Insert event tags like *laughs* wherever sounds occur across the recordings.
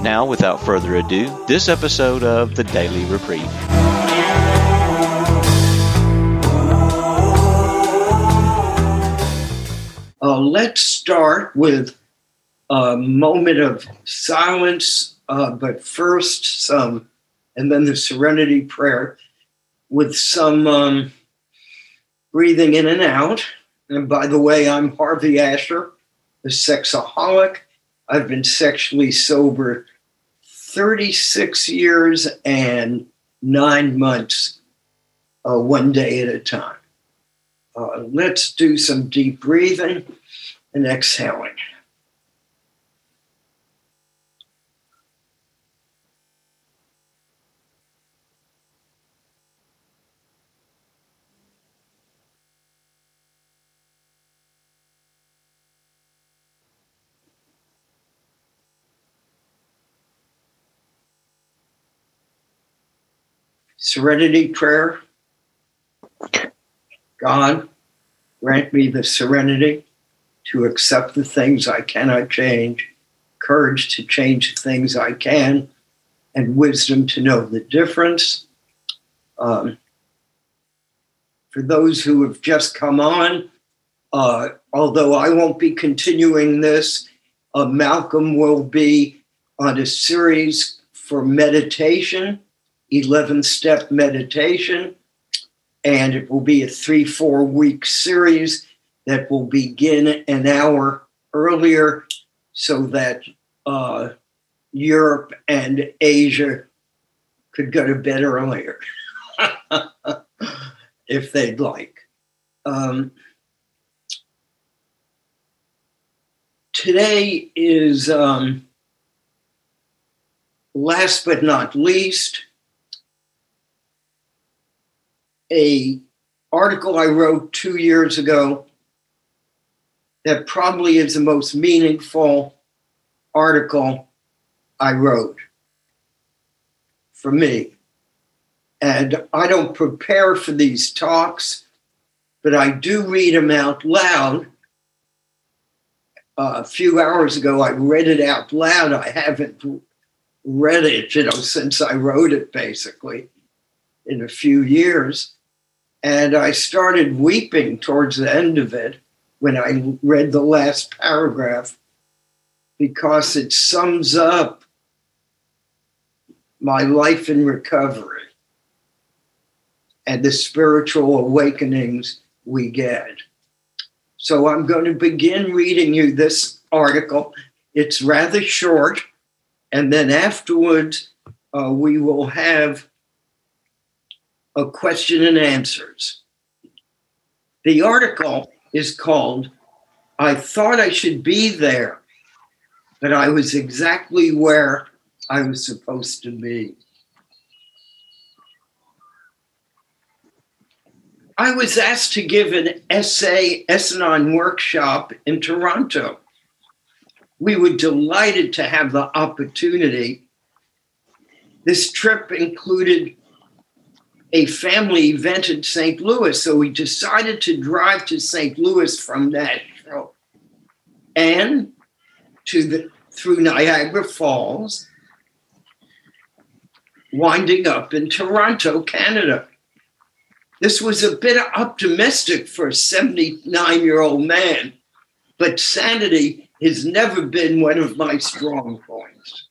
Now, without further ado, this episode of the Daily Reprieve. Uh, let's start with a moment of silence, uh, but first some, and then the serenity prayer with some um, breathing in and out. And by the way, I'm Harvey Asher, a sexaholic. I've been sexually sober 36 years and nine months, uh, one day at a time. Uh, let's do some deep breathing and exhaling. Serenity prayer. God, grant me the serenity to accept the things I cannot change, courage to change the things I can, and wisdom to know the difference. Um, for those who have just come on, uh, although I won't be continuing this, uh, Malcolm will be on a series for meditation 11 step meditation. And it will be a three, four week series that will begin an hour earlier so that uh, Europe and Asia could go to bed earlier *laughs* if they'd like. Um, today is, um, last but not least, a article I wrote two years ago that probably is the most meaningful article I wrote for me. And I don't prepare for these talks, but I do read them out loud. Uh, a few hours ago, I read it out loud. I haven't read it, you know, since I wrote it, basically, in a few years. And I started weeping towards the end of it when I read the last paragraph because it sums up my life in recovery and the spiritual awakenings we get. So I'm going to begin reading you this article. It's rather short, and then afterwards, uh, we will have of question and answers. The article is called I Thought I Should Be There, but I was exactly where I was supposed to be. I was asked to give an SA S-Anon workshop in Toronto. We were delighted to have the opportunity. This trip included a family event in St. Louis. So we decided to drive to St. Louis from Nashville and to the through Niagara Falls, winding up in Toronto, Canada. This was a bit optimistic for a 79 year old man, but sanity has never been one of my strong points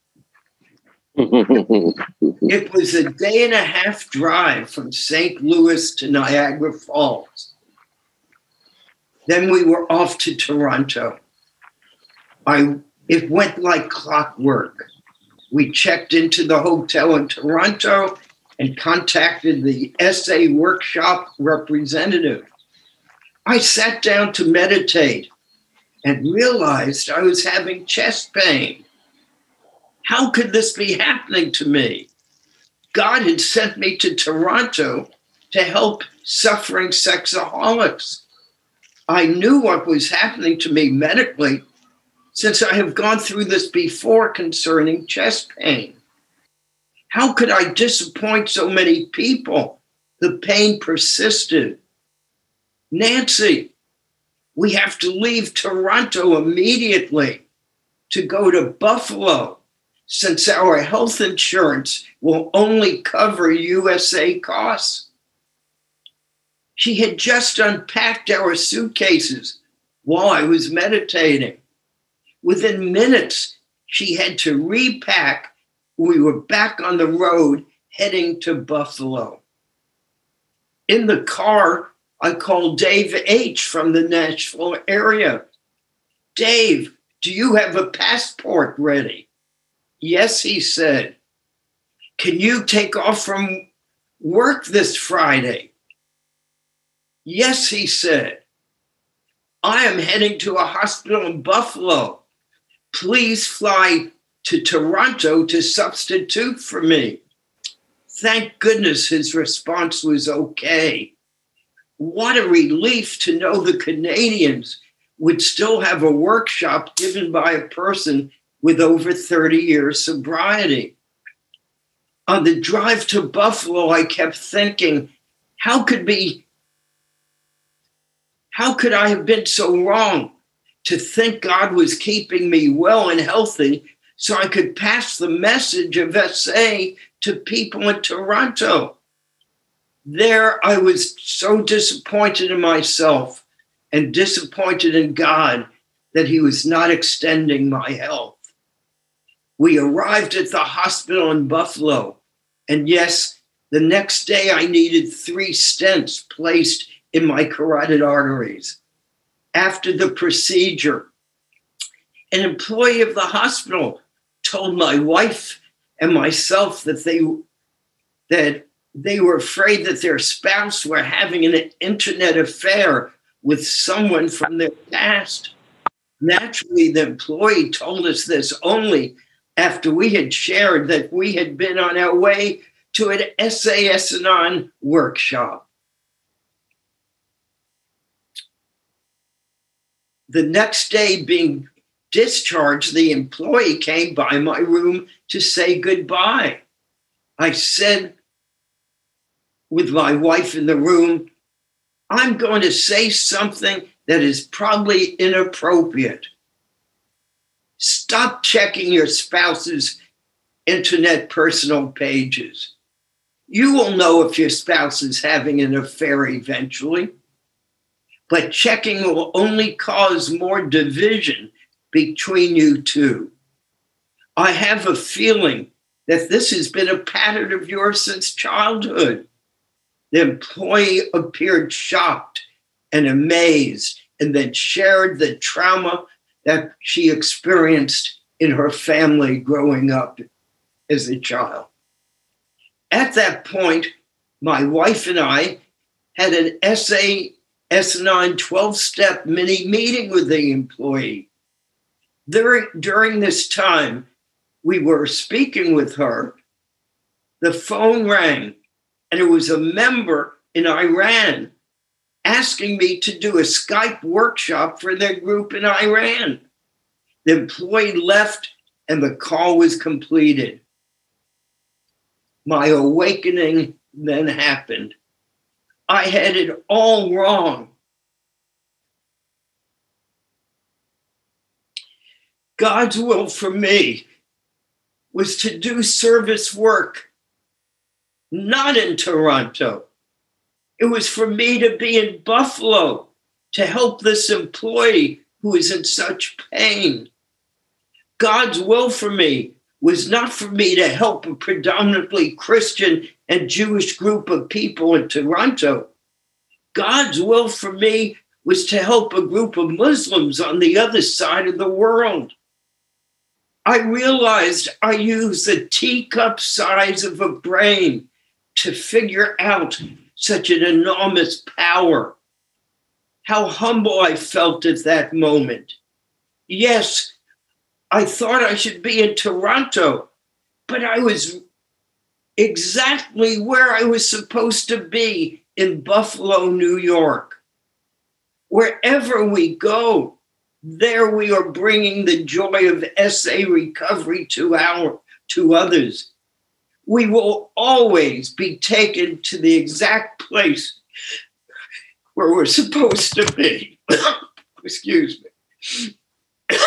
*laughs* it was a day and a half drive from St. Louis to Niagara Falls. Then we were off to Toronto. I it went like clockwork. We checked into the hotel in Toronto and contacted the SA workshop representative. I sat down to meditate and realized I was having chest pain. How could this be happening to me? God had sent me to Toronto to help suffering sexaholics. I knew what was happening to me medically since I have gone through this before concerning chest pain. How could I disappoint so many people? The pain persisted. Nancy, we have to leave Toronto immediately to go to Buffalo since our health insurance will only cover USA costs. She had just unpacked our suitcases while I was meditating. Within minutes, she had to repack. We were back on the road heading to Buffalo. In the car, I called Dave H. from the Nashville area. Dave, do you have a passport ready? Yes, he said. Can you take off from work this Friday? Yes, he said. I am heading to a hospital in Buffalo. Please fly to Toronto to substitute for me. Thank goodness his response was okay. What a relief to know the Canadians would still have a workshop given by a person with over 30 years sobriety. On the drive to Buffalo, I kept thinking, how could be how could I have been so wrong to think God was keeping me well and healthy so I could pass the message of SA to people in Toronto? There, I was so disappointed in myself and disappointed in God that He was not extending my health. We arrived at the hospital in Buffalo, and yes, the next day I needed three stents placed in my carotid arteries. After the procedure, an employee of the hospital told my wife and myself that they that they were afraid that their spouse were having an internet affair with someone from their past. Naturally, the employee told us this only after we had shared that we had been on our way to an SA S-Anon workshop. The next day, being discharged, the employee came by my room to say goodbye. I said, with my wife in the room, I'm going to say something that is probably inappropriate. Stop checking your spouse's internet personal pages. You will know if your spouse is having an affair eventually, but checking will only cause more division between you two. I have a feeling that this has been a pattern of yours since childhood. The employee appeared shocked and amazed and then shared the trauma that she experienced in her family growing up as a child. At that point, my wife and I had an SA S-Anon 12 step mini meeting with the employee. During, during this time, we were speaking with her. The phone rang and it was a member in Iran asking me to do a Skype workshop for their group in Iran. The employee left and the call was completed. My awakening then happened. I had it all wrong. God's will for me was to do service work not in Toronto. It was for me to be in Buffalo to help this employee who is in such pain. God's will for me was not for me to help a predominantly Christian and Jewish group of people in Toronto. God's will for me was to help a group of Muslims on the other side of the world. I realized I used the teacup size of a brain to figure out such an enormous power. How humble I felt at that moment. Yes, I thought I should be in Toronto, but I was exactly where I was supposed to be in Buffalo, New York. Wherever we go, there we are bringing the joy of SA recovery to our to others. We will always be taken to the exact place where we're supposed to be. *coughs* Excuse me. *coughs*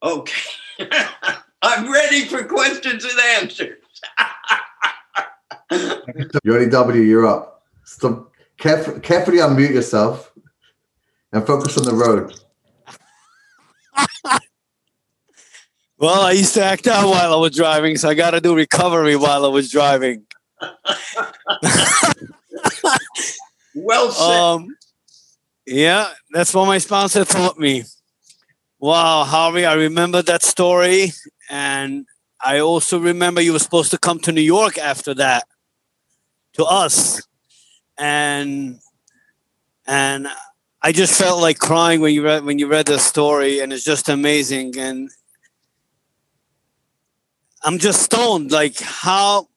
Okay. *laughs* I'm ready for questions and answers. *laughs* *laughs* Johnny W, you're up. Stop, caref- carefully unmute yourself and focus on the road. *laughs* Well, I used to act out while I was driving, so I got to do recovery while I was driving. *laughs* well said. Um, yeah, that's what my sponsor taught me. Wow, Harvey, I remember that story. And I also remember you were supposed to come to New York after that to us. And and I just felt like crying when you read when you read the story and it's just amazing. And I'm just stoned. Like how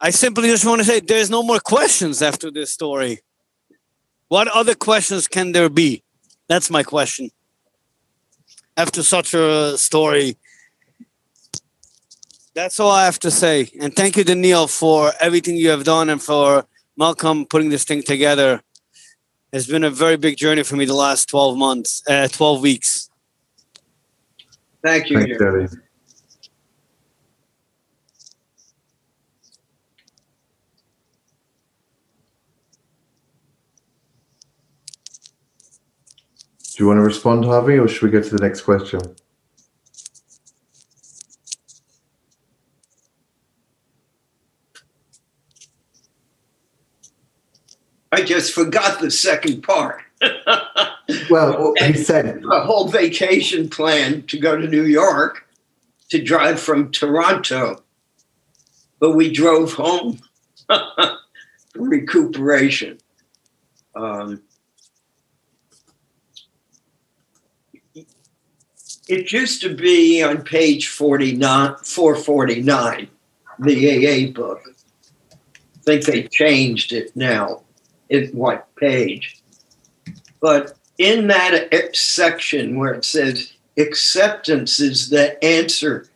I simply just want to say there's no more questions after this story. What other questions can there be? That's my question. After such a story, that's all I have to say. And thank you, Daniel, for everything you have done and for Malcolm putting this thing together. It's been a very big journey for me the last 12 months, uh, 12 weeks. Thank you. Thanks, Jerry. Daddy. Do you want to respond, Harvey, or should we go to the next question? I just forgot the second part. *laughs* Well, he said, *laughs* a whole vacation plan to go to New York to drive from Toronto. But we drove home *laughs* for recuperation. Um, it used to be on page 49, 449, the AA book. I think they changed it now. In what page? But in that section where it says acceptance is the answer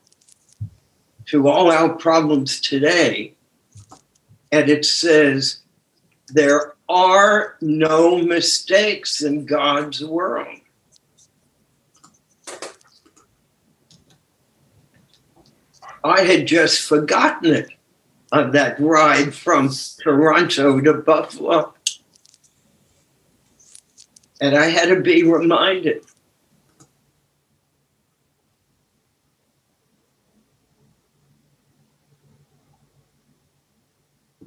to all our problems today, and it says there are no mistakes in God's world. I had just forgotten it on that ride from Toronto to Buffalo. And I had to be reminded. I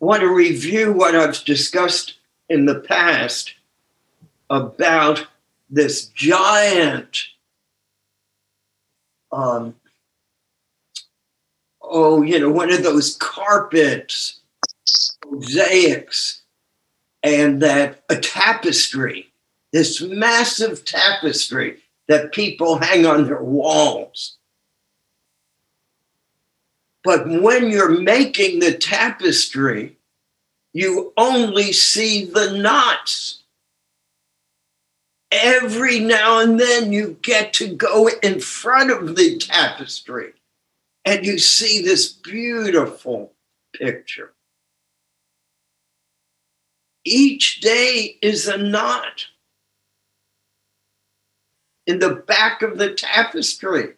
want to review what I've discussed in the past about this giant, um, oh, you know, one of those carpets, mosaics, and that a tapestry, this massive tapestry that people hang on their walls. But when you're making the tapestry, you only see the knots. Every now and then you get to go in front of the tapestry and you see this beautiful picture. Each day is a knot in the back of the tapestry.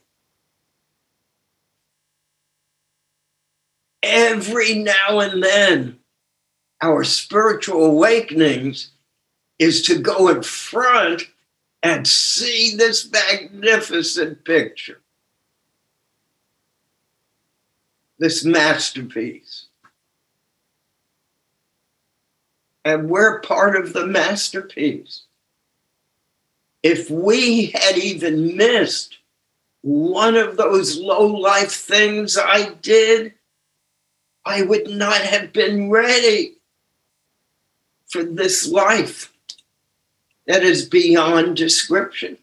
every now and then our spiritual awakenings is to go in front and see this magnificent picture this masterpiece and we're part of the masterpiece if we had even missed one of those low life things i did I would not have been ready for this life that is beyond description.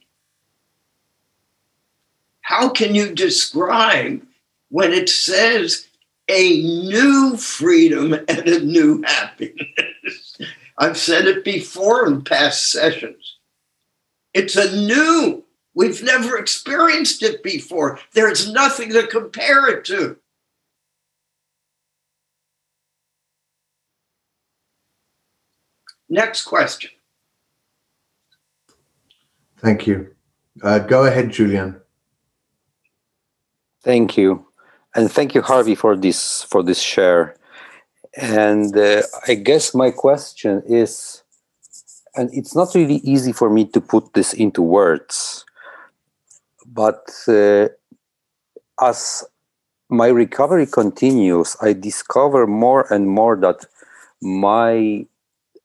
How can you describe when it says a new freedom and a new happiness? I've said it before in past sessions. It's a new, we've never experienced it before. There's nothing to compare it to. Next question. Thank you. Uh, go ahead, Julian. Thank you, and thank you, Harvey, for this for this share. And uh, I guess my question is, and it's not really easy for me to put this into words, but uh, as my recovery continues, I discover more and more that my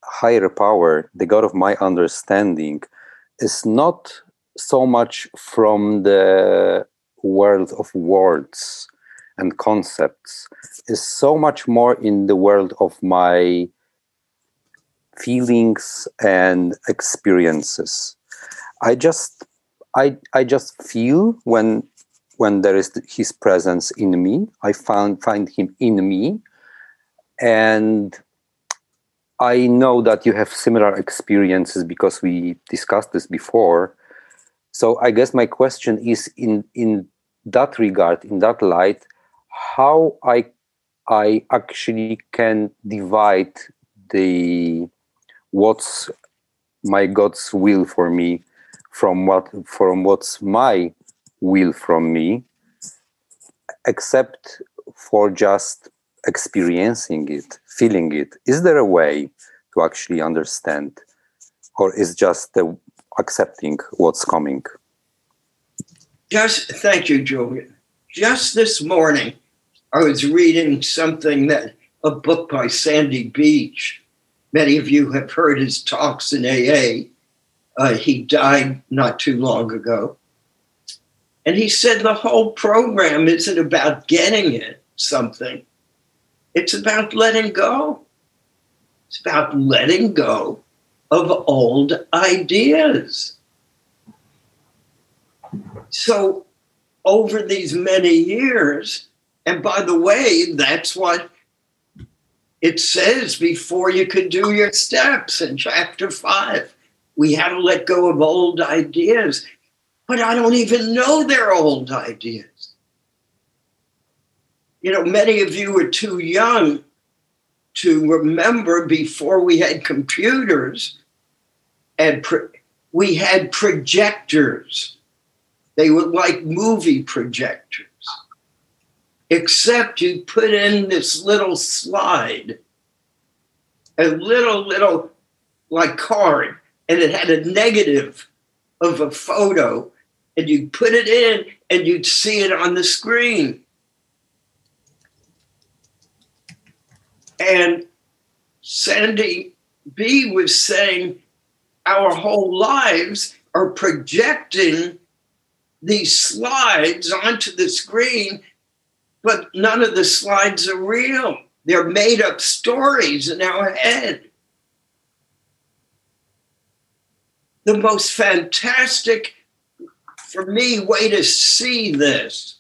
higher power, the God of my understanding, is not so much from the world of words and concepts, is so much more in the world of my feelings and experiences. I just I I just feel when when there is his presence in me. I found find him in me and I know that you have similar experiences because we discussed this before. So I guess my question is in in that regard, in that light, how I I actually can divide the what's my God's will for me from what from what's my will from me, except for just experiencing it, feeling it. Is there a way to actually understand, or is just the accepting what's coming? Just thank you, Julian. Just this morning, I was reading something that a book by Sandy Beach. Many of you have heard his talks in AA. Uh, he died not too long ago. And he said the whole program isn't about getting it something, it's about letting go. It's about letting go of old ideas. So, over these many years, and by the way, that's what it says before you could do your steps in chapter five. We had to let go of old ideas, but I don't even know they're old ideas you know, many of you were too young to remember before we had computers and pro- we had projectors. They were like movie projectors, except you put in this little slide, a little, little like card, and it had a negative of a photo, and you put it in and you'd see it on the screen. And Sandy B was saying our whole lives are projecting these slides onto the screen, but none of the slides are real. They're made up stories in our head. The most fantastic, for me, way to see this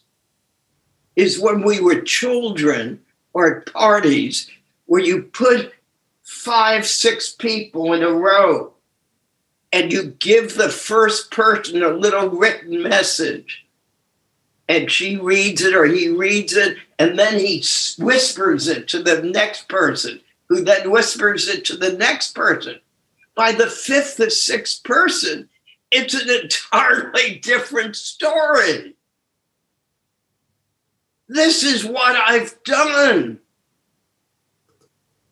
is when we were children or at parties where you put five, six people in a row and you give the first person a little written message and she reads it or he reads it and then he whispers it to the next person who then whispers it to the next person by the fifth or sixth person it's an entirely different story this is what i've done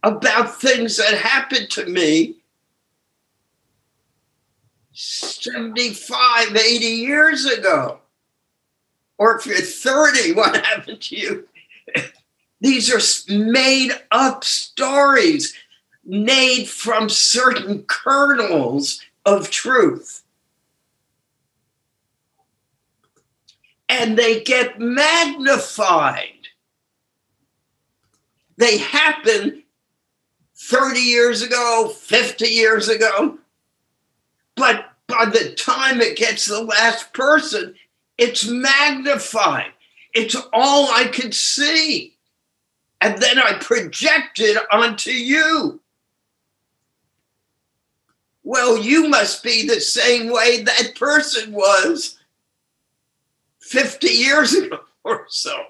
about things that happened to me 75, 80 years ago. Or if you're 30, *laughs* what happened to you? These are made up stories made from certain kernels of truth. And they get magnified they happen 30 years ago, 50 years ago. But by the time it gets the last person, it's magnified. It's all I could see. And then I project it onto you. Well, you must be the same way that person was 50 years *laughs* ago or so.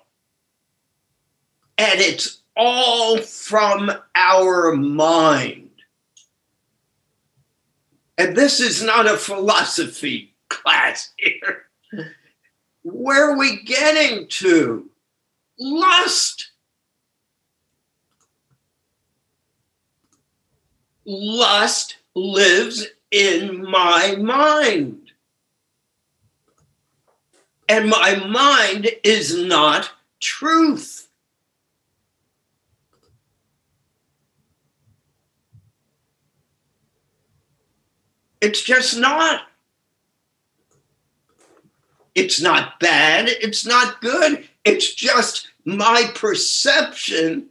And it's all from our mind. And this is not a philosophy *laughs* class here. Where are we getting to? Lust. Lust lives in my mind. And my mind is not truth. It's just not. It's not bad. It's not good. It's just my perception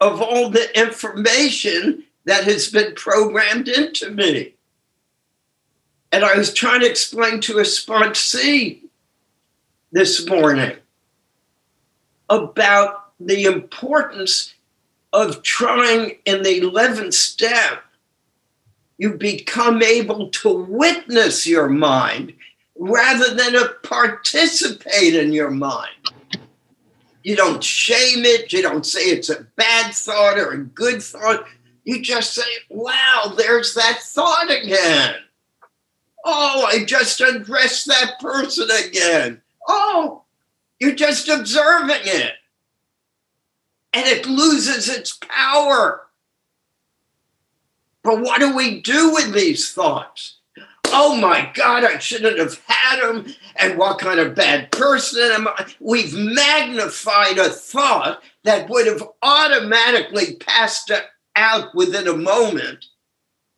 of all the information that has been programmed into me. And I was trying to explain to a sponsee this morning about the importance of trying in the 11th step. You become able to witness your mind rather than to participate in your mind. You don't shame it. You don't say it's a bad thought or a good thought. You just say, wow, there's that thought again. Oh, I just undressed that person again. Oh, you're just observing it. And it loses its power. But what do we do with these thoughts? Oh my God, I shouldn't have had him, And what kind of bad person am I? We've magnified a thought that would have automatically passed out within a moment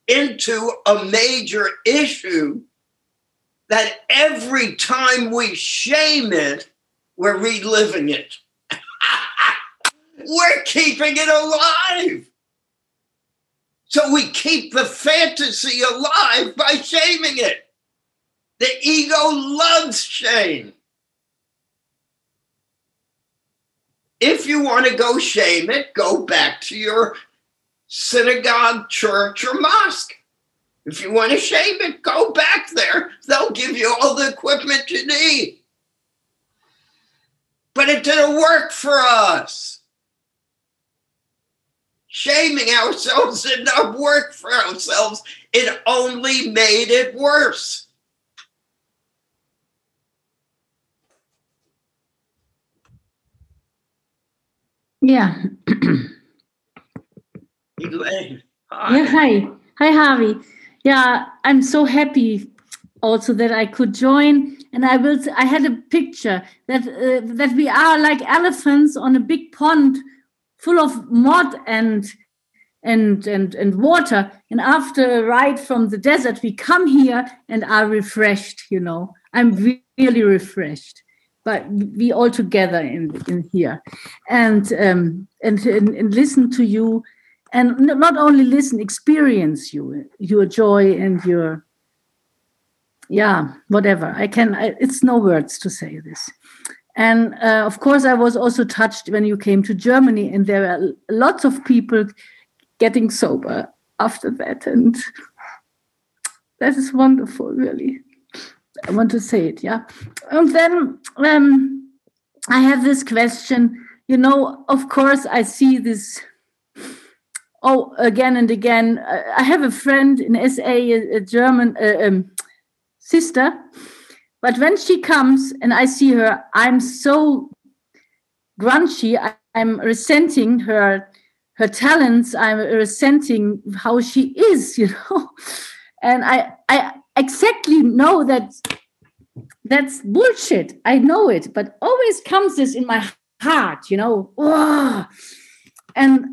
into a major issue that every time we shame it, we're reliving it. *laughs* we're keeping it alive. So we keep the fantasy alive by shaming it. The ego loves shame. If you want to go shame it, go back to your synagogue, church, or mosque. If you want to shame it, go back there. They'll give you all the equipment you need. But it didn't work for us. Shaming ourselves did not work for ourselves, it only made it worse. Yeah. Elaine. Hi. Yeah, hi. Hi, Harvey. Yeah, I'm so happy also that I could join. And I will. I had a picture that uh, that we are like elephants on a big pond full of mud and and and and water. And after a ride from the desert, we come here and are refreshed. You know, I'm really refreshed. But we all together in in here, and um, and, and and listen to you and not only listen experience you your joy and your yeah whatever i can I, it's no words to say this and uh, of course i was also touched when you came to germany and there are lots of people getting sober after that and *laughs* that is wonderful really i want to say it yeah and then um, i have this question you know of course i see this oh, again and again. I have a friend in SA, a, a German uh, um, sister, but when she comes and I see her, I'm so grunchy. I, I'm resenting her her talents. I'm resenting how she is, *laughs* you know, and I I exactly know that that's bullshit. I know it, but always comes this in my heart, you know. Oh. And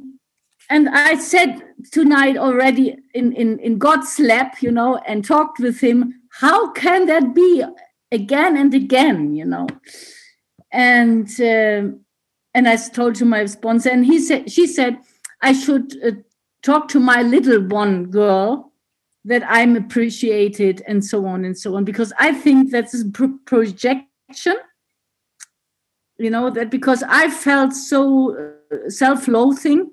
and I said tonight already in, in, in God's lap, you know, and talked with him, how can that be again and again, you know? And uh, and I told to my sponsor, and he said, she said, I should uh, talk to my little one girl that I'm appreciated and so on and so on, because I think that's a pro- projection. You know, that because I felt so uh, self loathing,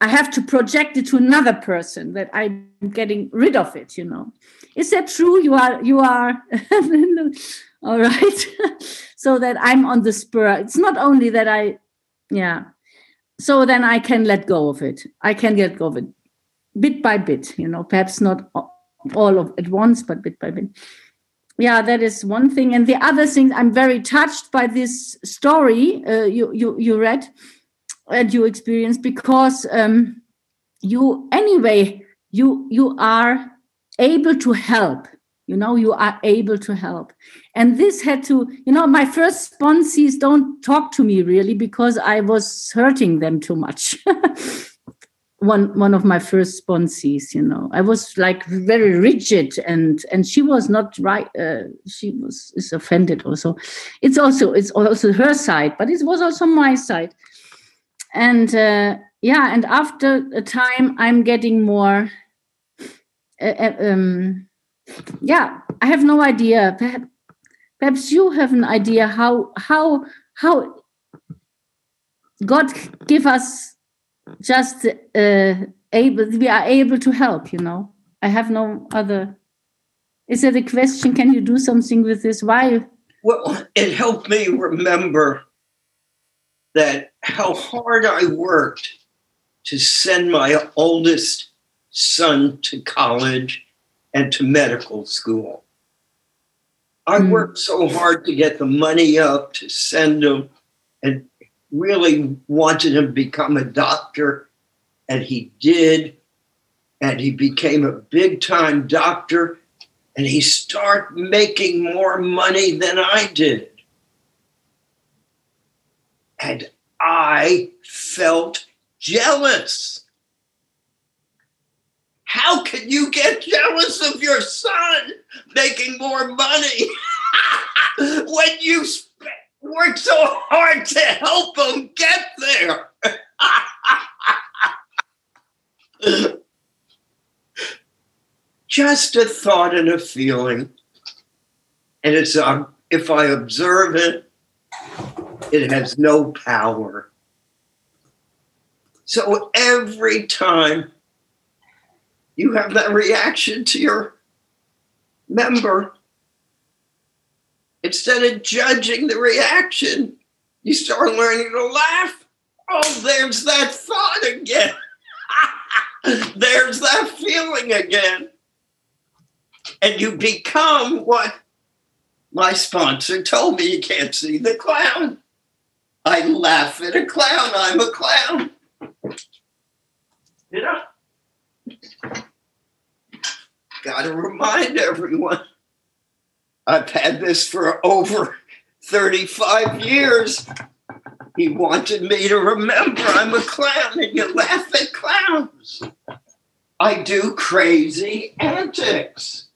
I have to project it to another person that I'm getting rid of it, you know. Is that true? You are, you are, *laughs* all right. *laughs* so that I'm on the spur. It's not only that I, yeah. So then I can let go of it. I can get go of it bit by bit, you know, perhaps not all of at once, but bit by bit. Yeah, that is one thing. And the other thing, I'm very touched by this story uh, you, you, you read and you experience because um, you, anyway, you, you are able to help you know you are able to help. And this had to you know my first sponsees don't talk to me really because i was hurting them too much. *laughs* One one of my first sponsees you know i was like very rigid and and she was not right uh, she was is offended also. It's also it's also her side but it was also my side and uh, yeah and after a time i'm getting more uh, uh um, yeah i have no idea. Perhaps, you have an idea how how how god give us just uh, able we are able to help you know? I have no other is it a question? Can you do something with this? Why well it helped me remember that how hard i worked to send my oldest son to college and to medical school. I mm. worked so hard to get the money up to send him and really wanted him to become a doctor. And he did. And he became a big time doctor. And he started making more money than I did. And I felt jealous. How can you get jealous of your son making more money *laughs* when you work so hard to help him get there? *laughs* Just a thought and a feeling. And it's um, if I observe it, it has no power. So every time you have that reaction to your member. Instead of judging the reaction, you start learning to laugh. Oh, there's that thought again. *laughs* there's that feeling again. And you become what my sponsor told me you can't see the clown. I laugh at a clown. I'm a clown. You know? got to remind everyone I've had this for over 35 years. He wanted me to remember I'm a clown and you laugh at clowns. I do crazy antics.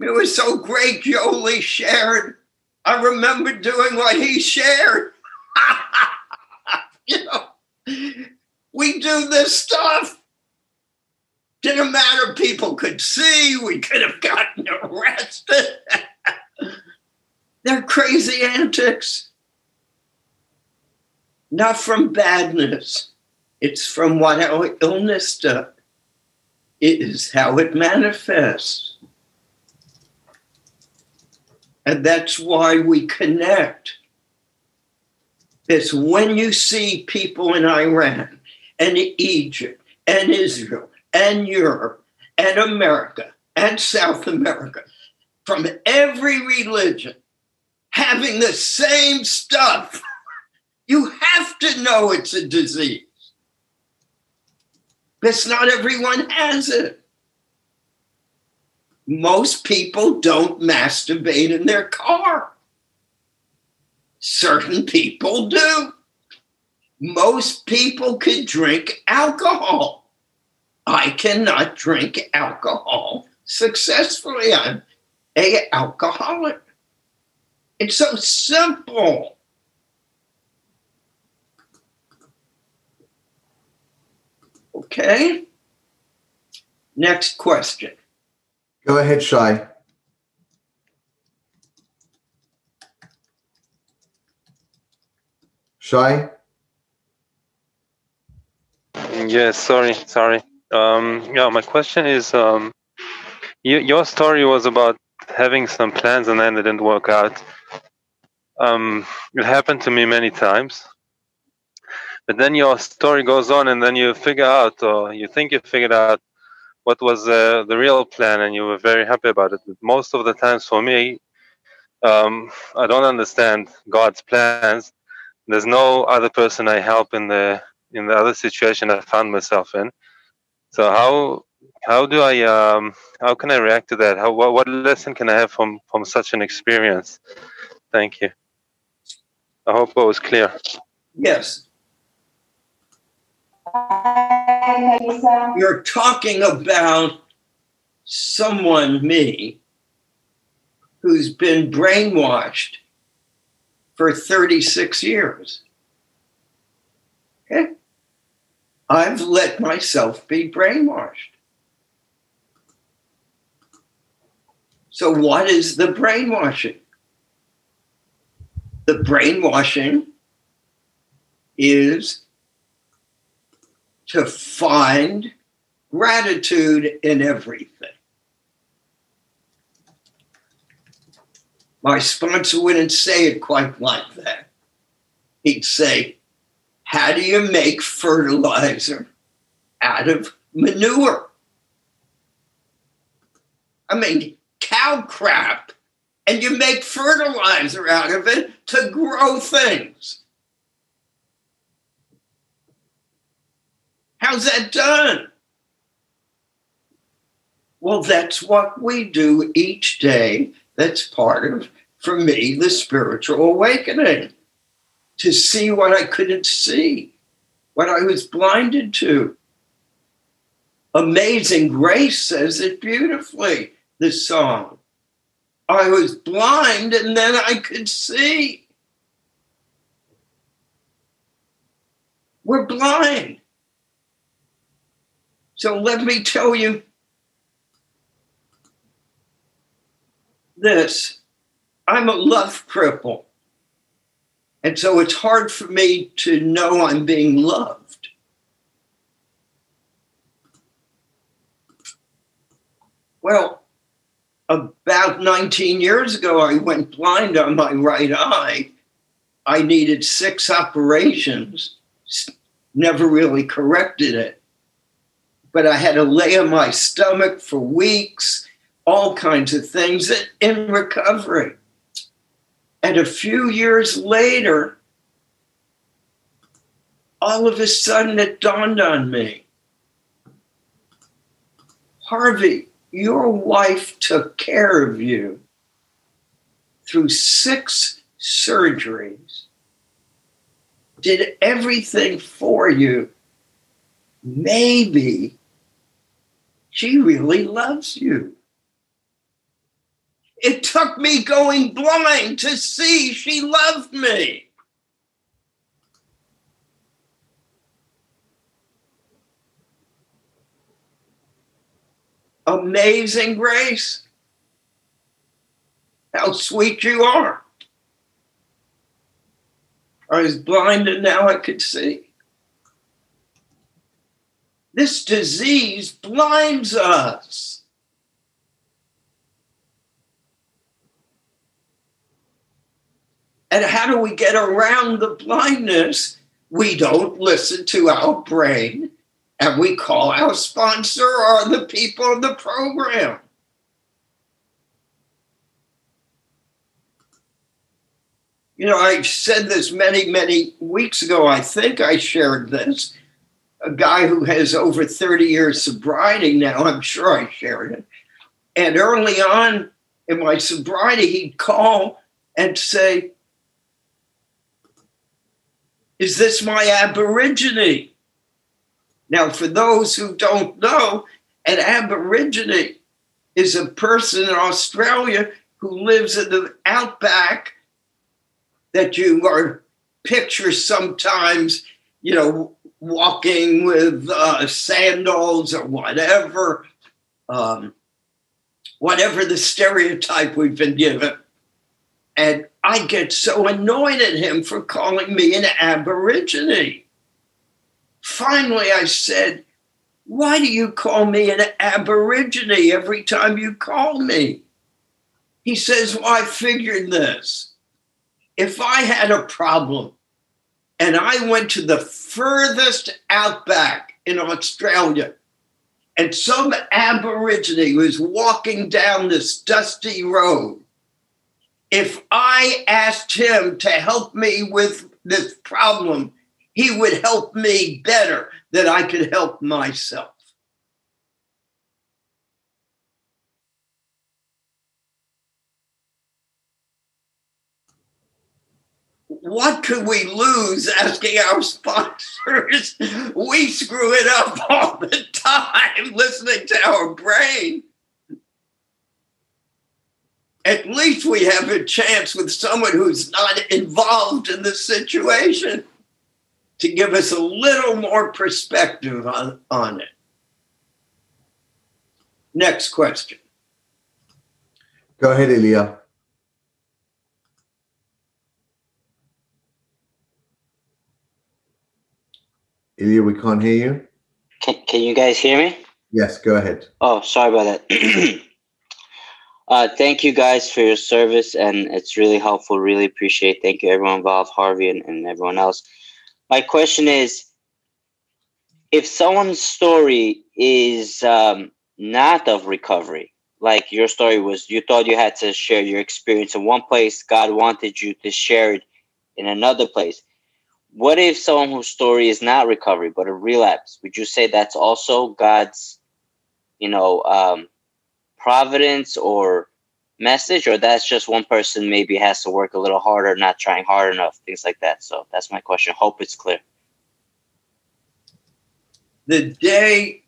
It was so great, Johnny shared. I remember doing what he shared. *laughs* you know, we do this stuff. Didn't matter. People could see. We could have gotten *laughs* arrested. They're crazy antics. Not from badness. It's from what our illness does. It is how it manifests. And that's why we connect. It's when you see people in Iran and Egypt and Israel and Europe and America and South America from every religion having the same stuff, *laughs* you have to know it's a disease. Because not everyone has it. Most people don't masturbate in their car. Certain people do. Most people can drink alcohol. I cannot drink alcohol successfully. I'm a alcoholic. It's so simple. Okay. Next question. Go ahead, Shy. Shy? Yes, sorry, sorry. Um, yeah, my question is, um, you, your story was about having some plans and then they didn't work out. Um, it happened to me many times. But then your story goes on, and then you figure out, or you think you figured out, what was uh, the real plan, and you were very happy about it. But most of the times, for me, um, I don't understand God's plans. There's no other person I help in the in the other situation I found myself in. So how how do I um, how can I react to that? How what, what lesson can I have from from such an experience? Thank you. I hope it was clear. Yes. You're talking about someone, me, who's been brainwashed for 36 years. Okay? I've let myself be brainwashed. So, what is the brainwashing? The brainwashing is to find gratitude in everything. My sponsor wouldn't say it quite like that. He'd say, How do you make fertilizer out of manure? I mean, cow crap, and you make fertilizer out of it to grow things. How's that done? Well, that's what we do each day. That's part of, for me, the spiritual awakening to see what I couldn't see, what I was blinded to. Amazing Grace says it beautifully, the song. I was blind and then I could see. We're blind. So let me tell you this I'm a love cripple. And so it's hard for me to know I'm being loved. Well, about 19 years ago, I went blind on my right eye. I needed six operations, never really corrected it. But I had to lay on my stomach for weeks, all kinds of things in recovery. And a few years later, all of a sudden it dawned on me Harvey, your wife took care of you through six surgeries, did everything for you. Maybe she really loves you. It took me going blind to see she loved me. Amazing grace. How sweet you are. I was blind and now I could see. This disease blinds us. And how do we get around the blindness? We don't listen to our brain and we call our sponsor or the people in the program. You know, I said this many, many weeks ago. I think I shared this. A guy who has over 30 years sobriety now, I'm sure I shared it. And early on in my sobriety, he'd call and say, Is this my Aborigine? Now, for those who don't know, an Aborigine is a person in Australia who lives in the outback that you are picture sometimes, you know, walking with uh, sandals or whatever, um, whatever the stereotype we've been given. And I get so annoyed at him for calling me an Aborigine. Finally, I said, Why do you call me an Aborigine every time you call me? He says, Well, I figured this. If I had a problem and I went to the furthest outback in Australia, and some Aborigine was walking down this dusty road. If I asked him to help me with this problem, he would help me better than I could help myself. What could we lose asking our sponsors? We screw it up all the time listening to our brain. At least we have a chance with someone who's not involved in the situation to give us a little more perspective on, on it. Next question. Go ahead, Ilya. Ilya, we can't hear you. Can, can you guys hear me? Yes, go ahead. Oh, sorry about that. *clears throat* uh, thank you guys for your service, and it's really helpful. Really appreciate. Thank you, everyone involved, Harvey and, and everyone else. My question is, if someone's story is um, not of recovery, like your story was, you thought you had to share your experience in one place, God wanted you to share it in another place what if someone whose story is not recovery but a relapse? Would you say that's also god's you know um, providence or message or that's just one person maybe has to work a little harder not trying hard enough things like that? So that's my question. Hope it's clear. The day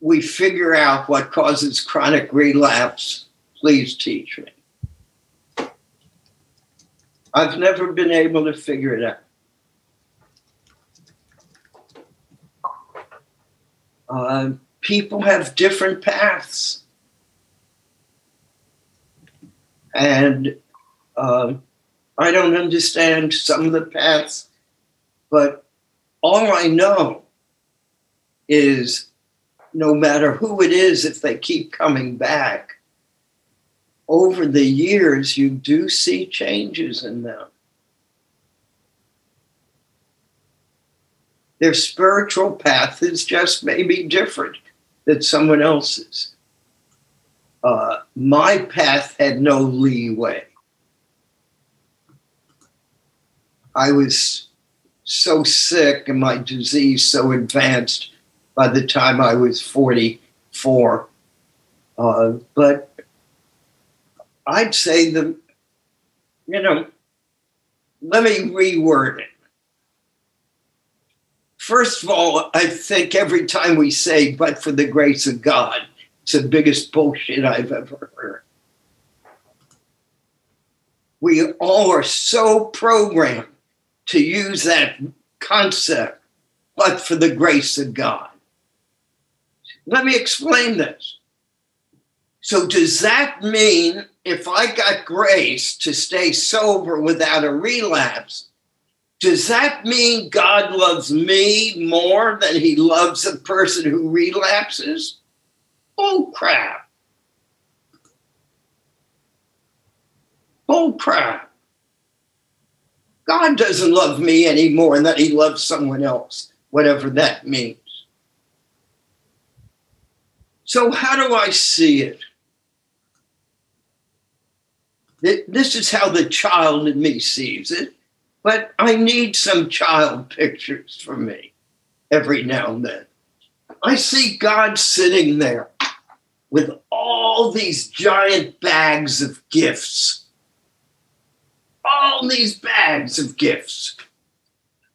we figure out what causes chronic relapse please teach me. I've never been able to figure it out Uh, people have different paths. And uh, I don't understand some of the paths, but all I know is no matter who it is, if they keep coming back, over the years, you do see changes in them. Their spiritual path is just maybe different than someone else's. Uh, my path had no leeway. I was so sick and my disease so advanced by the time I was 44. Uh, but I'd say the, you know, let me reword it. First of all, I think every time we say, but for the grace of God, it's the biggest bullshit I've ever heard. We all are so programmed to use that concept, but for the grace of God. Let me explain this. So, does that mean if I got grace to stay sober without a relapse, does that mean God loves me more than he loves a person who relapses? Oh, crap. Oh, crap. God doesn't love me any more than he loves someone else, whatever that means. So, how do I see it? This is how the child in me sees it. But I need some child pictures for me every now and then. I see God sitting there with all these giant bags of gifts. All these bags of gifts.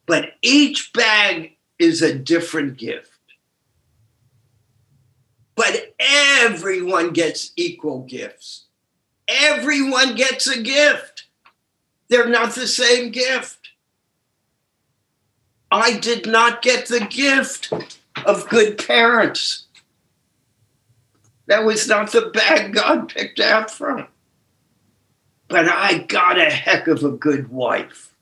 But each bag is a different gift. But everyone gets equal gifts. Everyone gets a gift. They're not the same gift. I did not get the gift of good parents. That was not the bag God picked out from. But I got a heck of a good wife.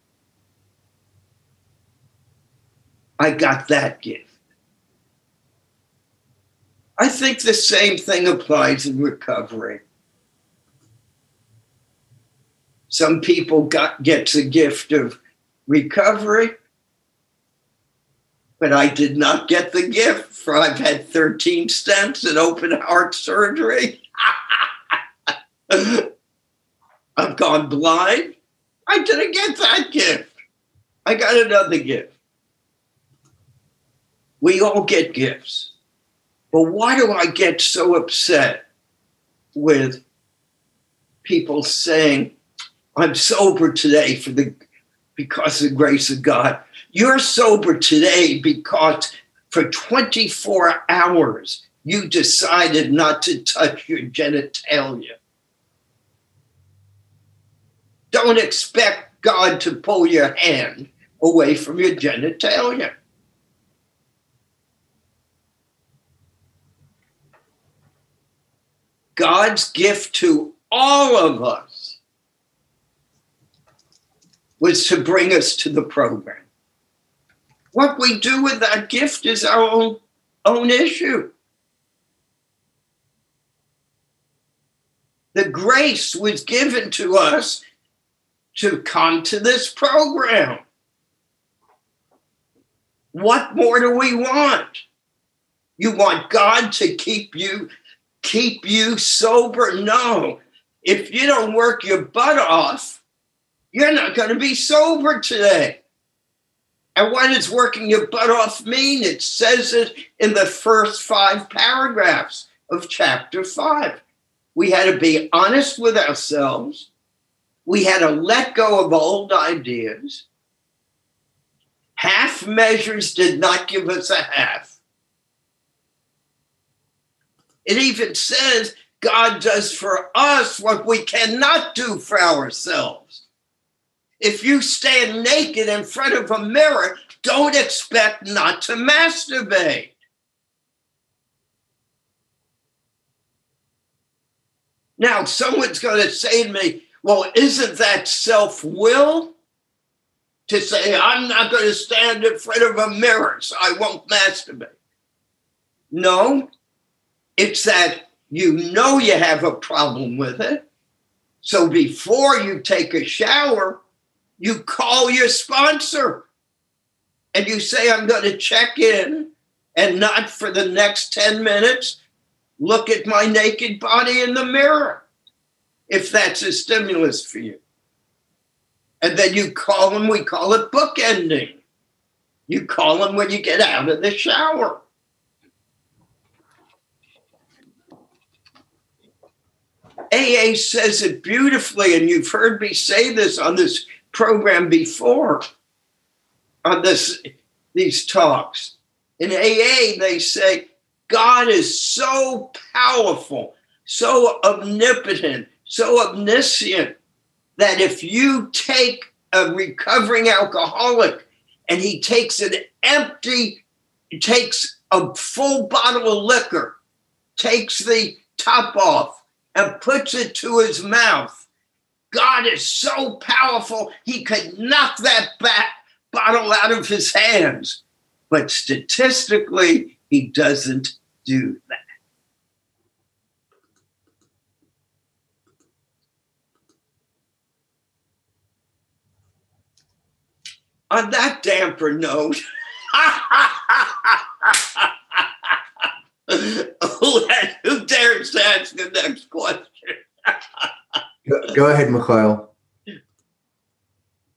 I got that gift. I think the same thing applies in recovery. Some people got a gift of recovery, but I did not get the gift for I've had 13 stents and open heart surgery. *laughs* I've gone blind. I didn't get that gift. I got another gift. We all get gifts. But why do I get so upset with people saying, I'm sober today for the because of the grace of God. You're sober today because for 24 hours you decided not to touch your genitalia. Don't expect God to pull your hand away from your genitalia. God's gift to all of us was to bring us to the program. What we do with that gift is our own, own issue. The grace was given to us to come to this program. What more do we want? You want God to keep you keep you sober? No. If you don't work your butt off, you're not going to be sober today. And what does working your butt off mean? It says it in the first five paragraphs of chapter five. We had to be honest with ourselves. We had to let go of old ideas. Half measures did not give us a half. It even says God does for us what we cannot do for ourselves. If you stand naked in front of a mirror, don't expect not to masturbate. Now, someone's going to say to me, well, isn't that self will? To say, I'm not going to stand in front of a mirror, so I won't masturbate. No, it's that you know you have a problem with it. So before you take a shower, you call your sponsor and you say, I'm going to check in and not for the next 10 minutes look at my naked body in the mirror, if that's a stimulus for you. And then you call them, we call it bookending. You call them when you get out of the shower. AA says it beautifully, and you've heard me say this on this program before, on this these talks. In AA, they say God is so powerful, so omnipotent, so omniscient that if you take a recovering alcoholic and he takes an empty, takes a full bottle of liquor, takes the top off, and puts it to his mouth. God is so powerful, he could knock that bat bottle out of his hands. But statistically, he doesn't do that. On that damper note, *laughs* who dares to ask the next question? *laughs* Go, ahead, Mikhail.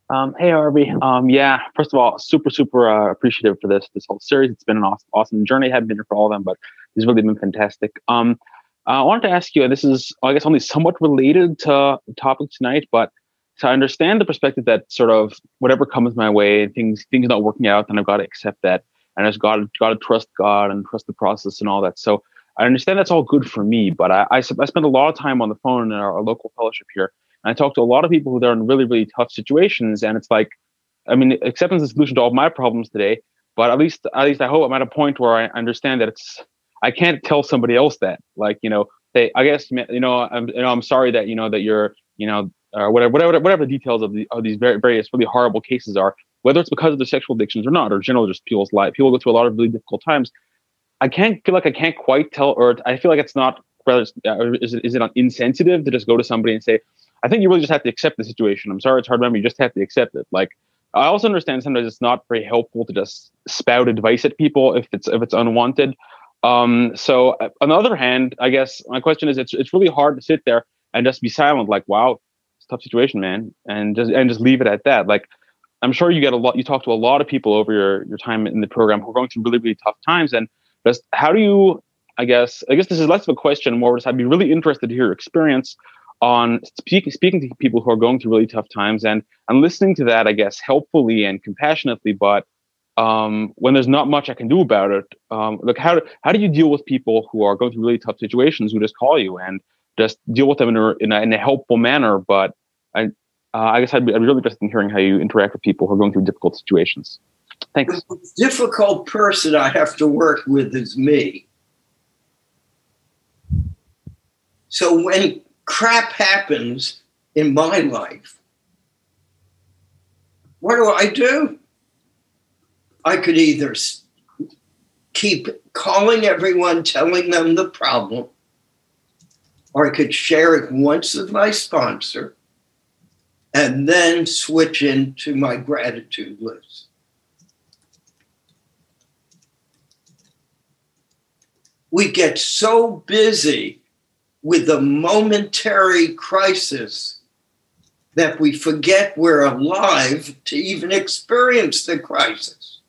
Um, hey, Harvey. Um, yeah, first of all, super, super uh, appreciative for this this whole series. It's been an awesome, awesome journey. I haven't been here for all of them, but it's really been fantastic. Um, I wanted to ask you, this is, I guess, only somewhat related to the topic tonight, but to understand the perspective that sort of whatever comes my way, things things not working out, then I've got to accept that, and I've got to, got to trust God and trust the process and all that. So I understand that's all good for me, but I, I, I spend a lot of time on the phone in our, our local fellowship here, And I talk to a lot of people who are in really, really tough situations, and it's like, I mean, acceptance is the solution to all my problems today. But at least, at least, I hope I'm at a point where I understand that it's. I can't tell somebody else that, like, you know, say, I guess, you know, I'm, you know, I'm sorry that you know that you're, you know, or whatever, whatever, whatever the details of, the, of these very, various really horrible cases are, whether it's because of their sexual addictions or not, or generally just people's life. People go through a lot of really difficult times. I can't feel like I can't quite tell, or I feel like it's not. Rather, uh, is it is it insensitive to just go to somebody and say, I think you really just have to accept the situation. I'm sorry, it's hard remember. You just have to accept it. Like I also understand sometimes it's not very helpful to just spout advice at people if it's if it's unwanted. Um, so uh, on the other hand, I guess my question is, it's it's really hard to sit there and just be silent, like, wow, it's tough situation, man, and just and just leave it at that. Like I'm sure you get a lot. You talk to a lot of people over your your time in the program who are going through really really tough times, and just how do you? I guess I guess this is less of a question, more just I'd be really interested to hear your experience on speaking speaking to people who are going through really tough times and and listening to that. I guess helpfully and compassionately, but um, when there's not much I can do about it, um, like how how do you deal with people who are going through really tough situations who just call you and just deal with them in a, in a, in a helpful manner, but I, uh, I guess I'd be, I'd be really interested in hearing how you interact with people who are going through difficult situations. Thanks. The difficult person I have to work with is me. So when crap happens in my life, what do I do? I could either keep calling everyone, telling them the problem, or I could share it once with my sponsor and then switch into my gratitude list. We get so busy with the momentary crisis that we forget we're alive to even experience the crisis.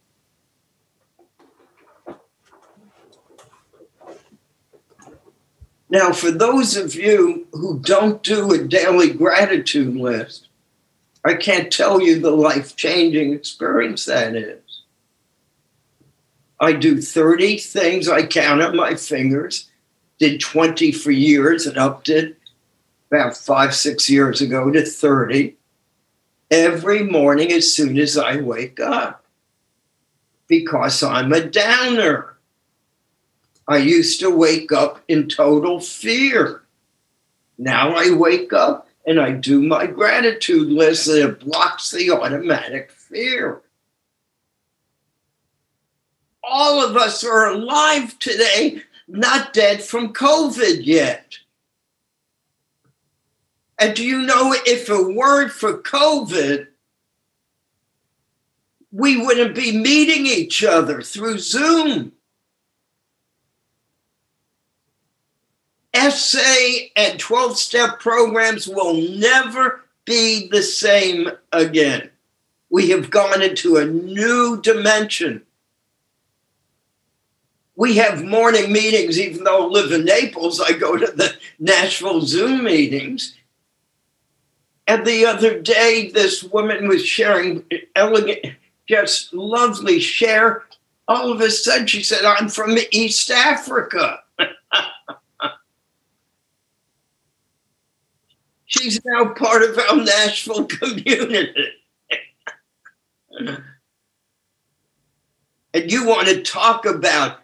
Now, for those of you who don't do a daily gratitude list, I can't tell you the life changing experience that is. I do 30 things I count on my fingers, did 20 for years and upped it about five, six years ago to 30 every morning as soon as I wake up because I'm a downer. I used to wake up in total fear. Now I wake up and I do my gratitude list and it blocks the automatic fear. All of us are alive today, not dead from COVID yet. And do you know if it weren't for COVID, we wouldn't be meeting each other through Zoom? SA and 12 step programs will never be the same again. We have gone into a new dimension. We have morning meetings, even though I live in Naples, I go to the Nashville Zoom meetings. And the other day, this woman was sharing elegant, just lovely share. All of a sudden, she said, I'm from East Africa. *laughs* She's now part of our Nashville community. *laughs* and you want to talk about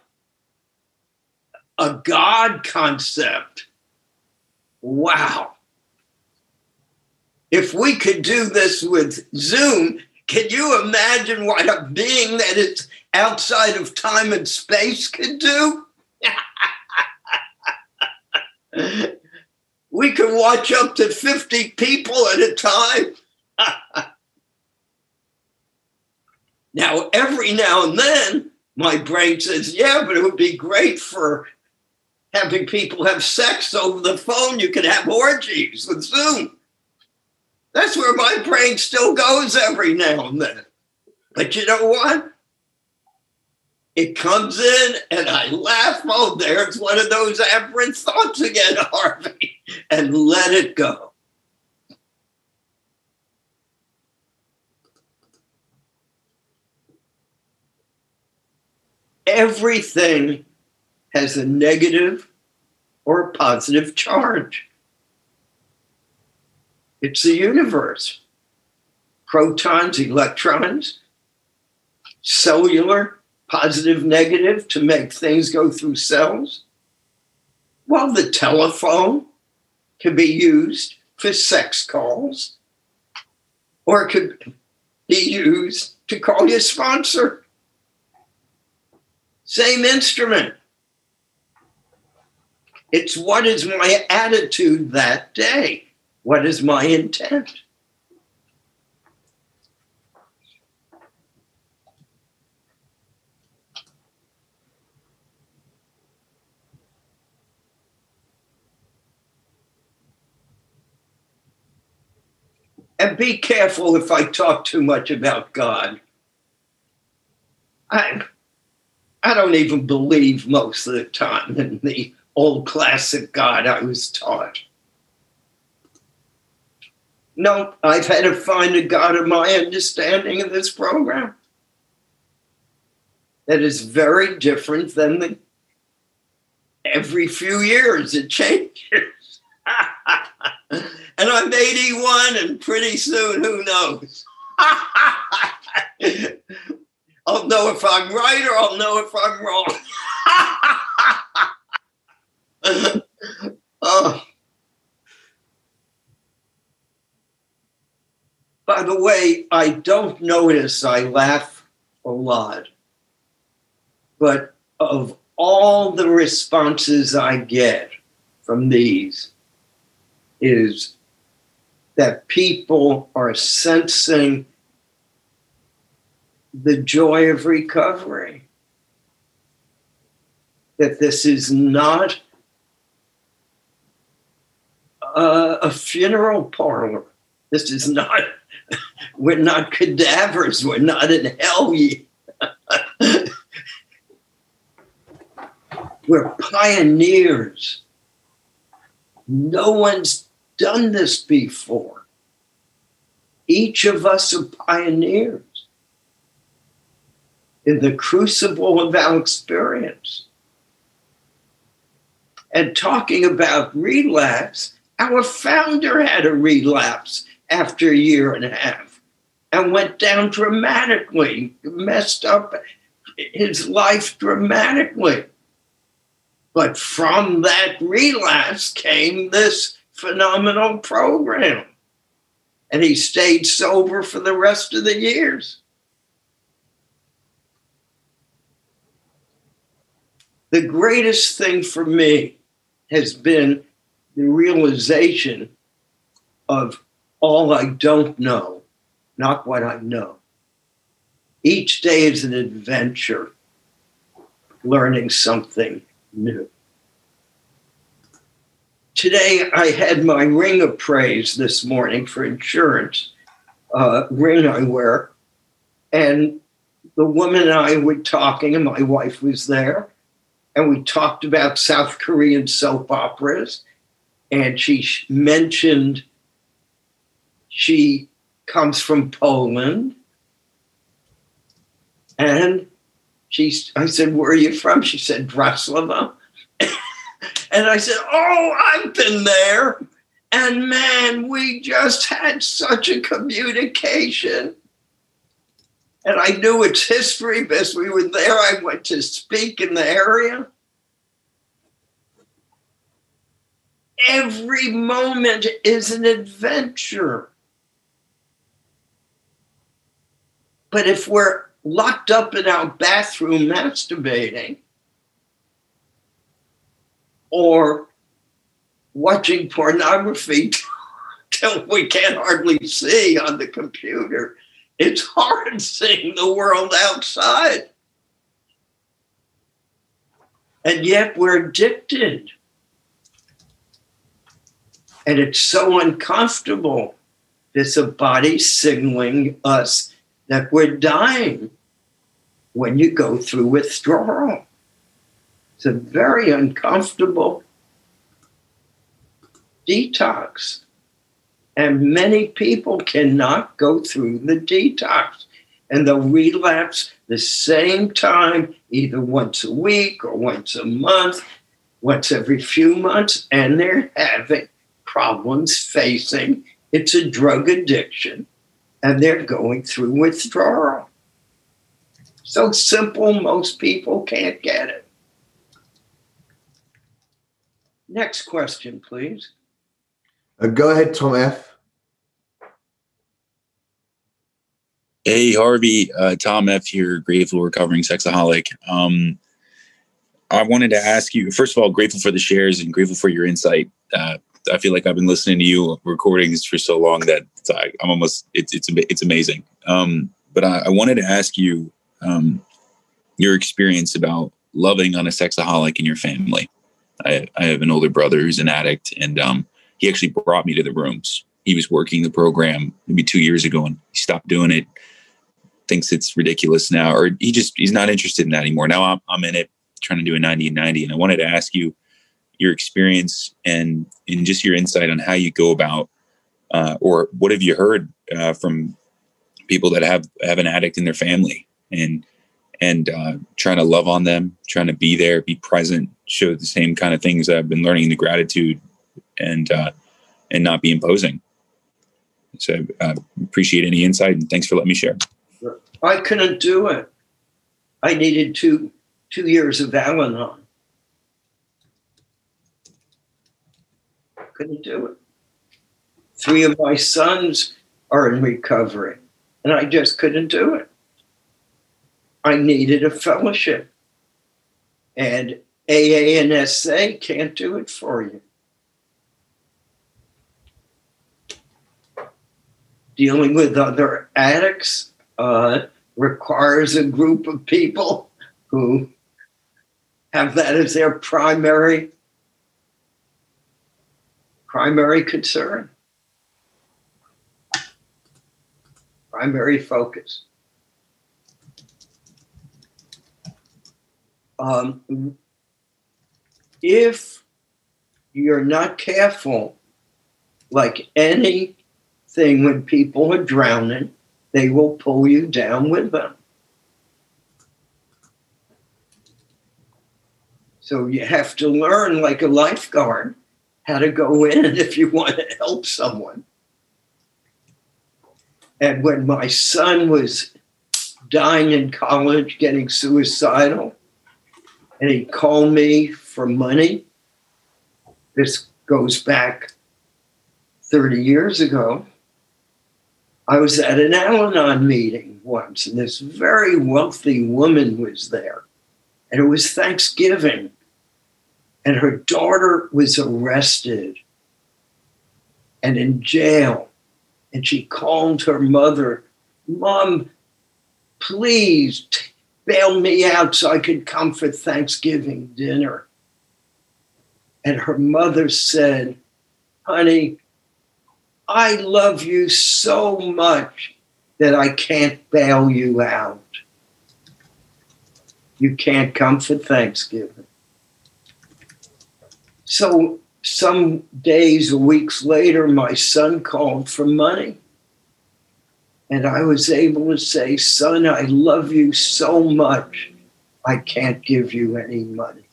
a God concept. Wow. If we could do this with Zoom, can you imagine what a being that is outside of time and space could do? *laughs* we can watch up to 50 people at a time. *laughs* now, every now and then, my brain says, yeah, but it would be great for having people have sex over the phone. You can have orgies with Zoom. That's where my brain still goes every now and then. But you know what? It comes in and I laugh. Oh, there's one of those aberrant thoughts again, *laughs* Harvey, and let it go. Everything has a negative or a positive charge. It's the universe. Protons, electrons, cellular, positive, negative to make things go through cells. Well, the telephone can be used for sex calls, or it could be used to call your sponsor. Same instrument. It's what is my attitude that day? What is my intent? And be careful if I talk too much about God. I, I don't even believe most of the time in the old classic God I was taught. No, I've had to find a God of my understanding of this program that is very different than the every few years it changes. *laughs* and I'm 81, and pretty soon, who knows? *laughs* I'll know if I'm right or I'll know if I'm wrong. *laughs* oh. By the way, I don't notice I laugh a lot, but of all the responses I get from these, is that people are sensing the joy of recovery. That this is not a, a funeral parlor. This is not, we're not cadavers. We're not in hell yet. *laughs* we're pioneers. No one's done this before. Each of us are pioneers in the crucible of our experience. And talking about relapse, our founder had a relapse after a year and a half and went down dramatically, messed up his life dramatically. But from that relapse came this phenomenal program. And he stayed sober for the rest of the years. The greatest thing for me has been the realization of all I don't know, not what I know. Each day is an adventure, learning something new. Today, I had my ring appraised this morning for insurance, uh, ring I wear. And the woman and I were talking, and my wife was there. And we talked about South Korean soap operas. And she mentioned she comes from Poland. And she, I said, Where are you from? She said, Bratislava. *coughs* and I said, Oh, I've been there. And man, we just had such a communication. And I knew its history because we were there. I went to speak in the area. Every moment is an adventure. But if we're locked up in our bathroom masturbating or watching pornography *laughs* till we can't hardly see on the computer, it's hard *laughs* seeing the world outside. And yet we're addicted. And it's so uncomfortable. There's a body signaling us that we're dying when you go through withdrawal. It's a very uncomfortable detox. And many people cannot go through the detox. And they'll relapse the same time, either once a week or once a month, once every few months, and they're having problems facing It's a drug addiction, and they're going through withdrawal. So simple, most people can't get it. Next question, please. Uh, go ahead, Tom F. Hey, Harvey, uh, Tom F. here, grateful recovering sexaholic. Um, I wanted to ask you, first of all, grateful for the shares and grateful for your insight. Uh, I feel like I've been listening to you recordings for so long that I, am almost it's it's it's amazing. Um, but I, I, wanted to ask you um, your experience about loving on a sexaholic in your family. I, I have an older brother who's an addict, and um, he actually brought me to the rooms. He was working the program maybe two years ago, and he stopped doing it. Thinks it's ridiculous now, or he just he's not interested in that anymore. Now I'm I'm in it, trying to do a 90 and 90, and I wanted to ask you your experience and and just your insight on how you go about, uh, or what have you heard uh, from people that have have an addict in their family, and and uh, trying to love on them, trying to be there, be present, show the same kind of things I've been learning the gratitude and uh, and not be imposing. So uh, appreciate any insight and thanks for letting me share. I couldn't do it. I needed two two years of Al-Anon. Couldn't do it. Three of my sons are in recovery, and I just couldn't do it. I needed a fellowship. And AA and SA can't do it for you. Dealing with other addicts uh, requires a group of people who have that as their primary primary concern primary focus um, if you're not careful, like anything when people are drowning, they will pull you down with them. So you have to learn, like a lifeguard, how to go in *laughs* if you want to help someone. And when my son was dying in college, getting suicidal, and he called me for money. This goes back 30 years ago. I was at an Al Anon meeting once, and this very wealthy woman was there. And it was Thanksgiving, and her daughter was arrested and in jail. And she called her mother, Mom, please bail me out so I could come for Thanksgiving dinner. And her mother said, Honey, I love you so much that I can't bail you out. You can't come for Thanksgiving. So, some days or weeks later, my son called for money. And I was able to say, Son, I love you so much, I can't give you any money.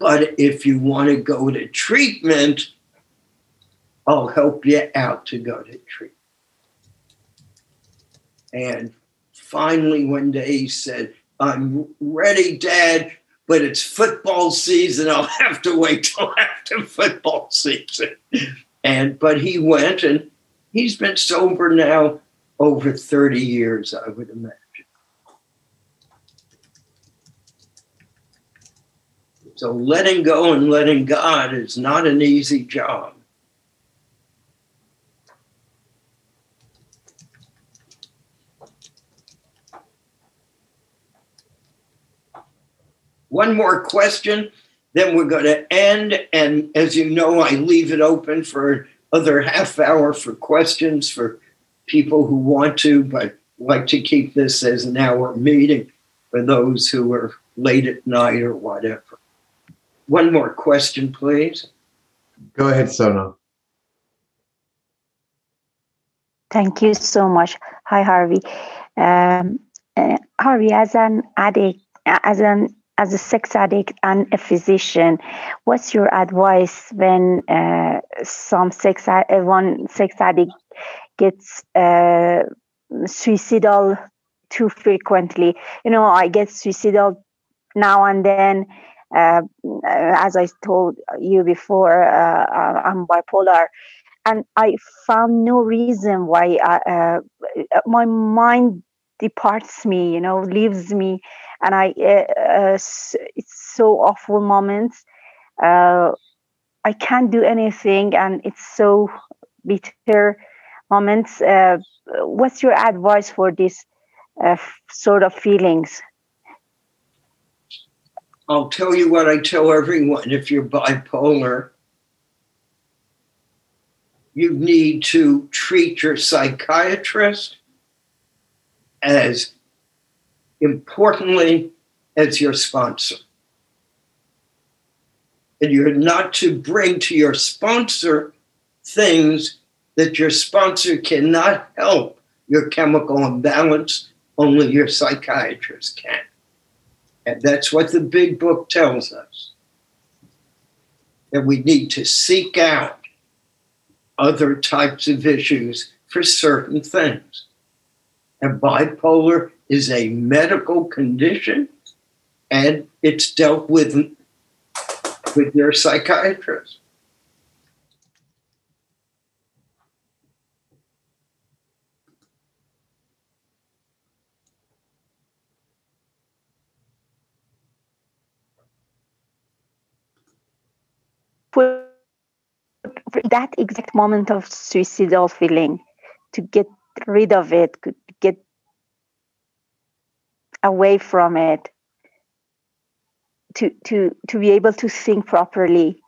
But if you want to go to treatment, I'll help you out to go to treatment. And finally, one day he said, I'm ready, Dad, but it's football season. I'll *laughs* have to wait till *laughs* after football season. And but he went and He's been sober now over 30 years, I would imagine. So letting go and letting God is not an easy job. One more question, then we're going to end. And as you know, I leave it open for other half hour for questions for people who want to, but like to keep this as an hour meeting for those who are late at night or whatever. One more question, please. Go ahead, Sona. Thank you so much. Hi, Harvey. Um, uh, Harvey, as an addict, as an as a sex addict and a physician, what's your advice when uh, some sex uh, one sex addict gets uh, suicidal too frequently? You know, I get suicidal now and then. Uh, as I told you before, uh, I'm bipolar, and I found no reason why I, my mind departs me, you know, leaves me and I uh, uh, it's so awful moments. Uh, I can't do anything, and it's so bitter moments. Uh, what's your advice for this uh, sort of feelings? I'll tell you what I tell everyone if you're bipolar, you need to treat your psychiatrist as importantly as your sponsor. And you're not to bring to your sponsor things that your sponsor cannot help your chemical imbalance, only your psychiatrist can. And that's what the big book tells us. That we need to seek out other types of issues for certain things. And bipolar is a medical condition and it's dealt with with your psychiatrist. For that exact moment of suicidal feeling, to get rid of it, get away from it to to to be able to think properly.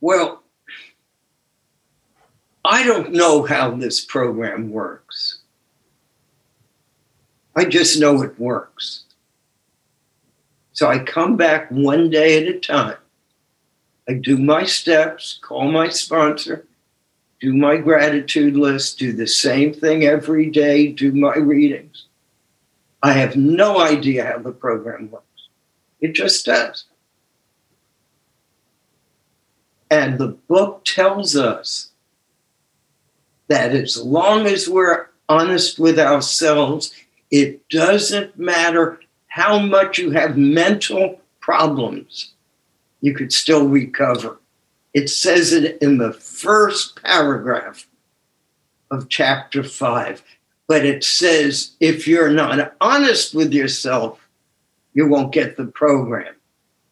Well i don't know how this program works. I just know it works. So i come back one day at a time. I do my steps call my sponsor do my gratitude list, do the same thing every day, do my readings. I have no idea how the program works. It just does. And the book tells us that as long as we're honest with ourselves, it doesn't matter how much you have mental problems, you could still recover. It says it in the first paragraph of chapter five. But it says if you're not honest with yourself, you won't get the program.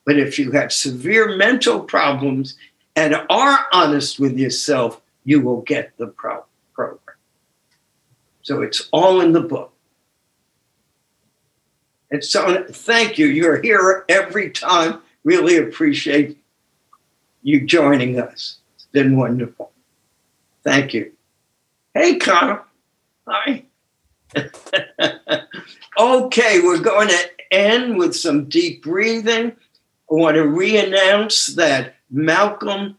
But if you have severe mental problems and are honest with yourself, you will get the pro- program. So it's all in the book. And so, thank you. You're here every time. Really appreciate you joining us. It's been wonderful. Thank you. Hey, Connor. Hi. *laughs* okay, we're going to end with some deep breathing. I want to re announce that Malcolm,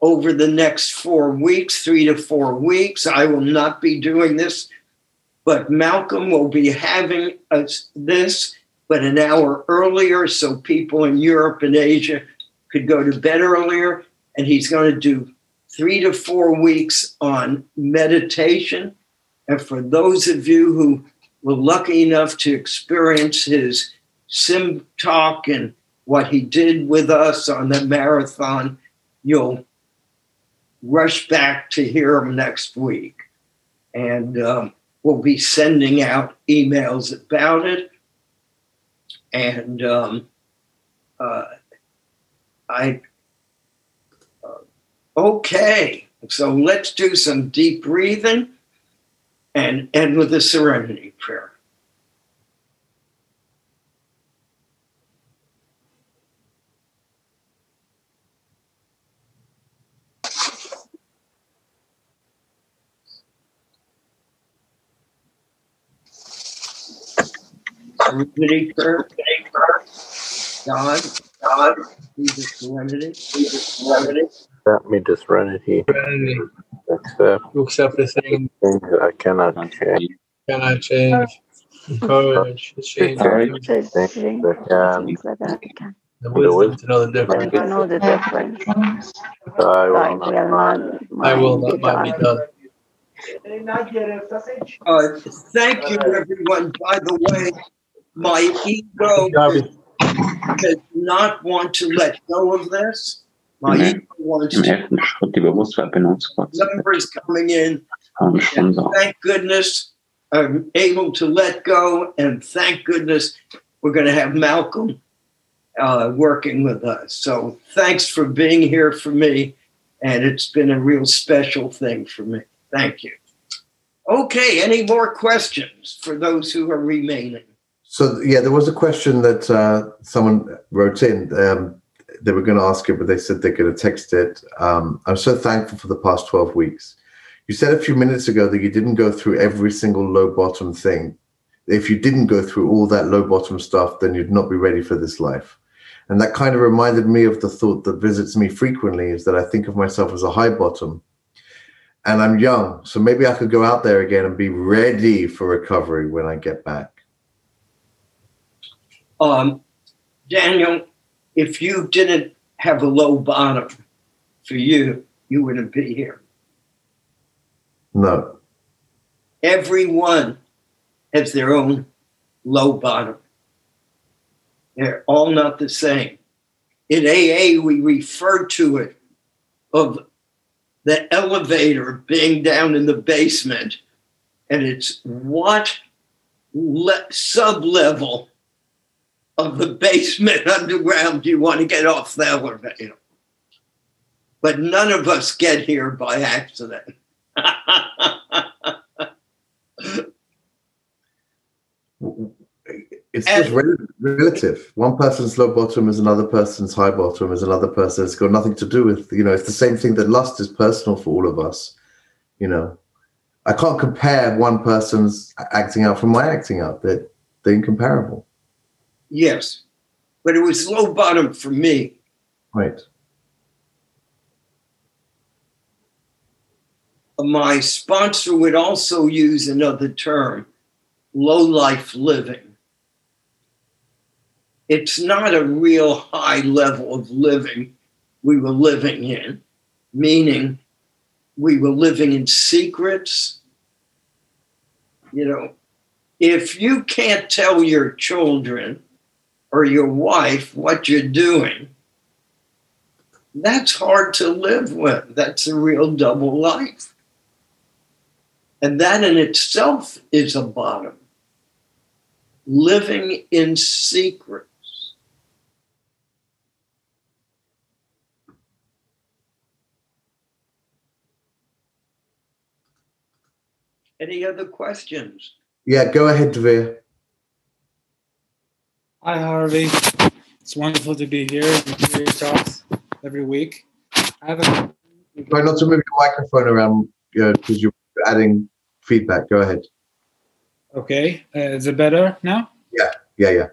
over the next four weeks, three to four weeks, I will not be doing this, but Malcolm will be having us this, but an hour earlier, so people in Europe and Asia could go to bed earlier, and he's going to do three to four weeks on meditation. And for those of you who were lucky enough to experience his sim talk and what he did with us on the marathon, you'll rush back to hear him next week. And um, we'll be sending out emails about it. And um, uh, I uh, okay. So let's do some deep breathing and end with a serenity prayer. Serenity prayer. God, God, Jesus serenity. Jesus serenity. Grant me the serenity. Serenity. Accept To accept the things things I cannot change. cannot change. encourage, the change, Encourage, The things things that can, that I can. the wisdom to know the difference. To know the difference. I will will not I will not be be done. done. Uh, thank you, everyone. By the way, my ego Harvey. Does not want to let go of this. My ego wants to. jag förstår till vad måste vara något spot. Numbers coming in. Sa. Thank goodness I'm able to let go, and thank goodness we're going to have Malcolm uh, working with us. So thanks for being here for me, and it's been a real special thing for me. Thank you. Okay, any more questions for those who are remaining? So yeah, there was a question that uh, someone wrote in. Um, they were going to ask it, but they said they're going to text it. Um, I'm so thankful for the past 12 weeks. You said a few minutes ago that you didn't go through every single low bottom thing. If you didn't go through all that low bottom stuff, then you'd not be ready for this life. And that kind of reminded me of the thought that visits me frequently is that I think of myself as a high bottom. And I'm young, so maybe I could go out there again and be ready for recovery when I get back. Um, Daniel, if you didn't have a low bottom for you, you wouldn't be here. No. Everyone has their own low bottom. They're all not the same. In AA, we refer to it of the elevator being down in the basement, and it's what le- sub level of the basement *laughs* underground you want to get off the elevator? But none of us get here by accident. *laughs* It's just rel- relative. One person's low bottom is another person's high bottom is another person. It's got nothing to do with, you know, it's the same thing that lust is personal for all of us. You know, I can't compare one person's acting out from my acting out. They're, they're incomparable. Yes, but it was low bottom for me. Right. My sponsor would also use another term low life living. It's not a real high level of living we were living in, meaning we were living in secrets. You know, if you can't tell your children or your wife what you're doing, that's hard to live with. That's a real double life. And that in itself is a bottom. Living in secrets. Any other questions? Yeah, go ahead, Devere. Hi, Harvey. It's wonderful to be here and hear your talks every week. I have a Try not to move your microphone around because you're adding feedback. Go ahead. okay. Uh, is it better now? Yeah, yeah, yeah.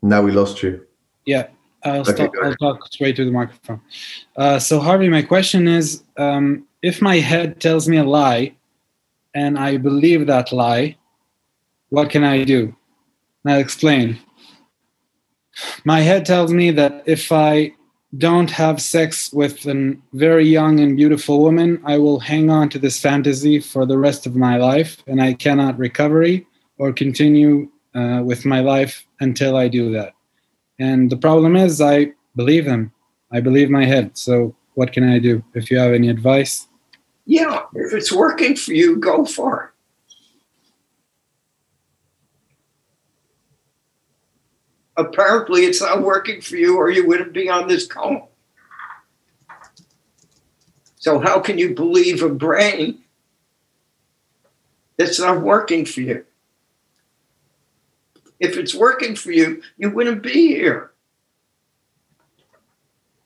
Now we lost you. Yeah, I'll, Okay, stop, I'll talk straight to the microphone. Uh, so, Harvey, my question is um, if my head tells me a lie and I believe that lie, what can I do? And I'll explain. My head tells me that if I don't have sex with a very young and beautiful woman, I will hang on to this fantasy for the rest of my life and I cannot recovery or continue uh, with my life until I do that. And the problem is, I believe him. I believe my head. So, what can I do? If you have any advice, Yeah, if it's working for you, go for it. Apparently, it's not working for you, or you wouldn't be on this call. So, how can you believe a brain that's not working for you? If it's working for you, you wouldn't be here.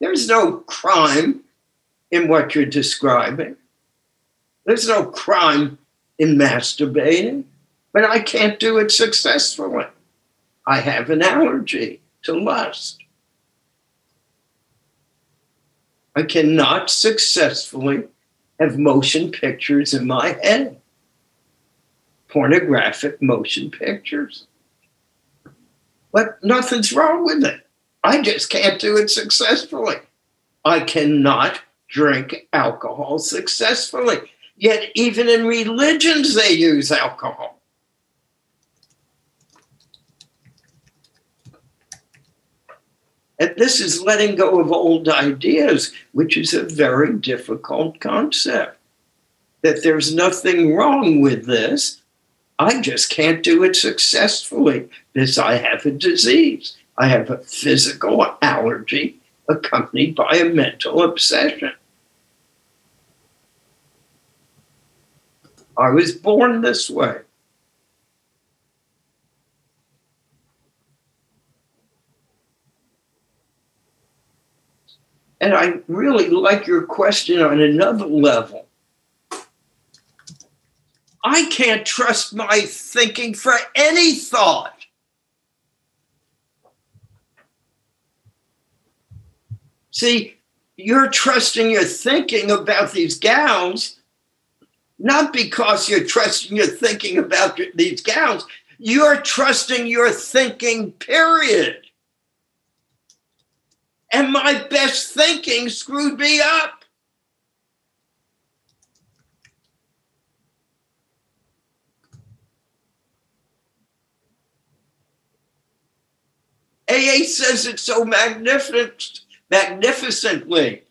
There's no crime in what you're describing. There's no crime in masturbating, but I can't do it successfully. I have an allergy to lust. I cannot successfully have motion pictures in my head, pornographic motion pictures. But nothing's wrong with it. I just can't do it successfully. I cannot drink alcohol successfully. Yet, even in religions, they use alcohol. And this is letting go of old ideas, which is a very difficult concept. That there's nothing wrong with this. I just can't do it successfully because I have a disease. I have a physical allergy accompanied by a mental obsession. I was born this way. And I really like your question on another level. I can't trust my thinking for any thought. See, you're trusting your thinking about these gowns, not because you're trusting your thinking about these gowns, you're trusting your thinking, period. And my best thinking screwed me up. AA says it so magnificent, magnificently.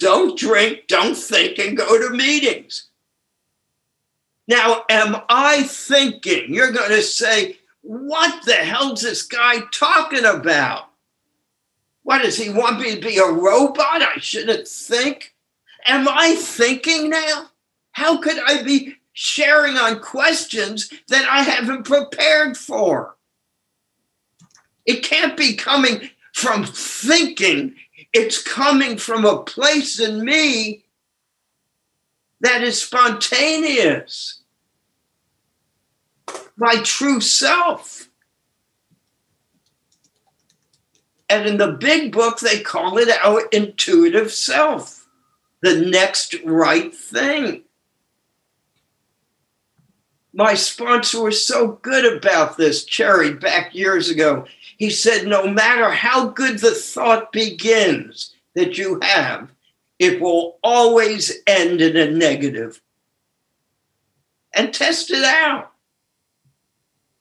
Don't drink, don't think, and go to meetings. Now, am I thinking? You're going to say, what the hell's this guy talking about? What does he want me to be a robot? I shouldn't think. Am I thinking now? How could I be sharing on questions that I haven't prepared for? It can't be coming from thinking, it's coming from a place in me that is spontaneous. My true self. And in the big book, they call it our intuitive self, the next right thing. My sponsor was so good about this, Cherry, back years ago. He said, no matter how good the thought begins that you have, it will always end in a negative. And test it out.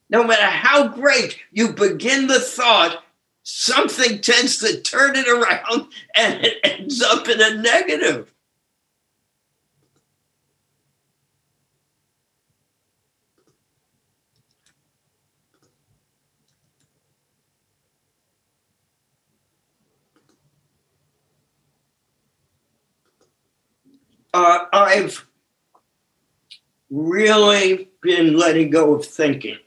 No matter how great you begin the thought, something tends to turn it around *laughs* and it ends up in a negative. Uh, I've really been letting go of thinking.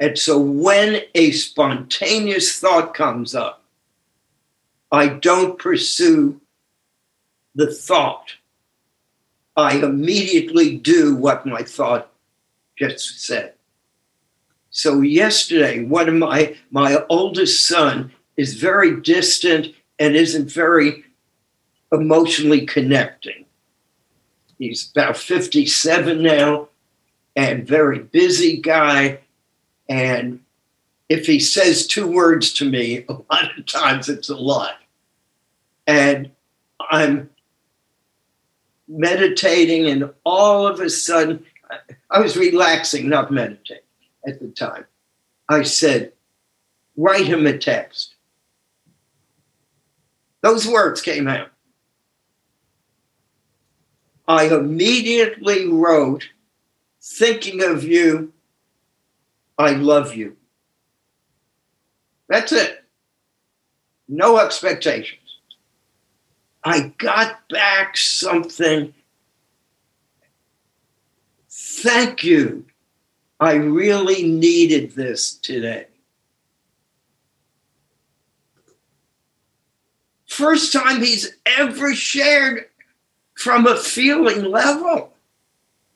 And so when a spontaneous thought comes up, I don't pursue the thought. I immediately do what my thought just said. So yesterday, one of my my oldest son is very distant and isn't very emotionally connecting. He's about 57 now and very busy guy and if he says two words to me, *laughs* a lot of times it's a lot. And I'm meditating, and all of a sudden, I was relaxing, not meditating at the time. I said, write him a text. Those words came out. I immediately wrote, thinking of you I love you. That's it. No expectations. I got back something. Thank you. I really needed this today. First time he's ever shared from a feeling level.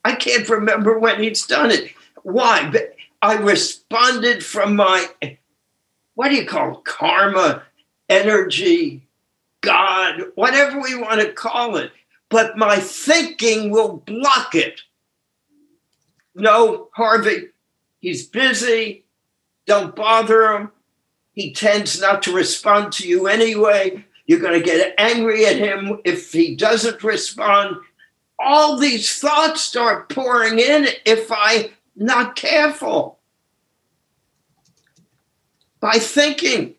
I can't remember when he's done it. Why? But I responded from my, what do you call it? karma, energy, God, whatever we want to call it. but my thinking will block it. No, Harvey, he's busy. Don't bother him. He tends not to respond to you anyway. You're going to get angry at him if he doesn't respond. All these thoughts start pouring in if I'm not careful. By thinking.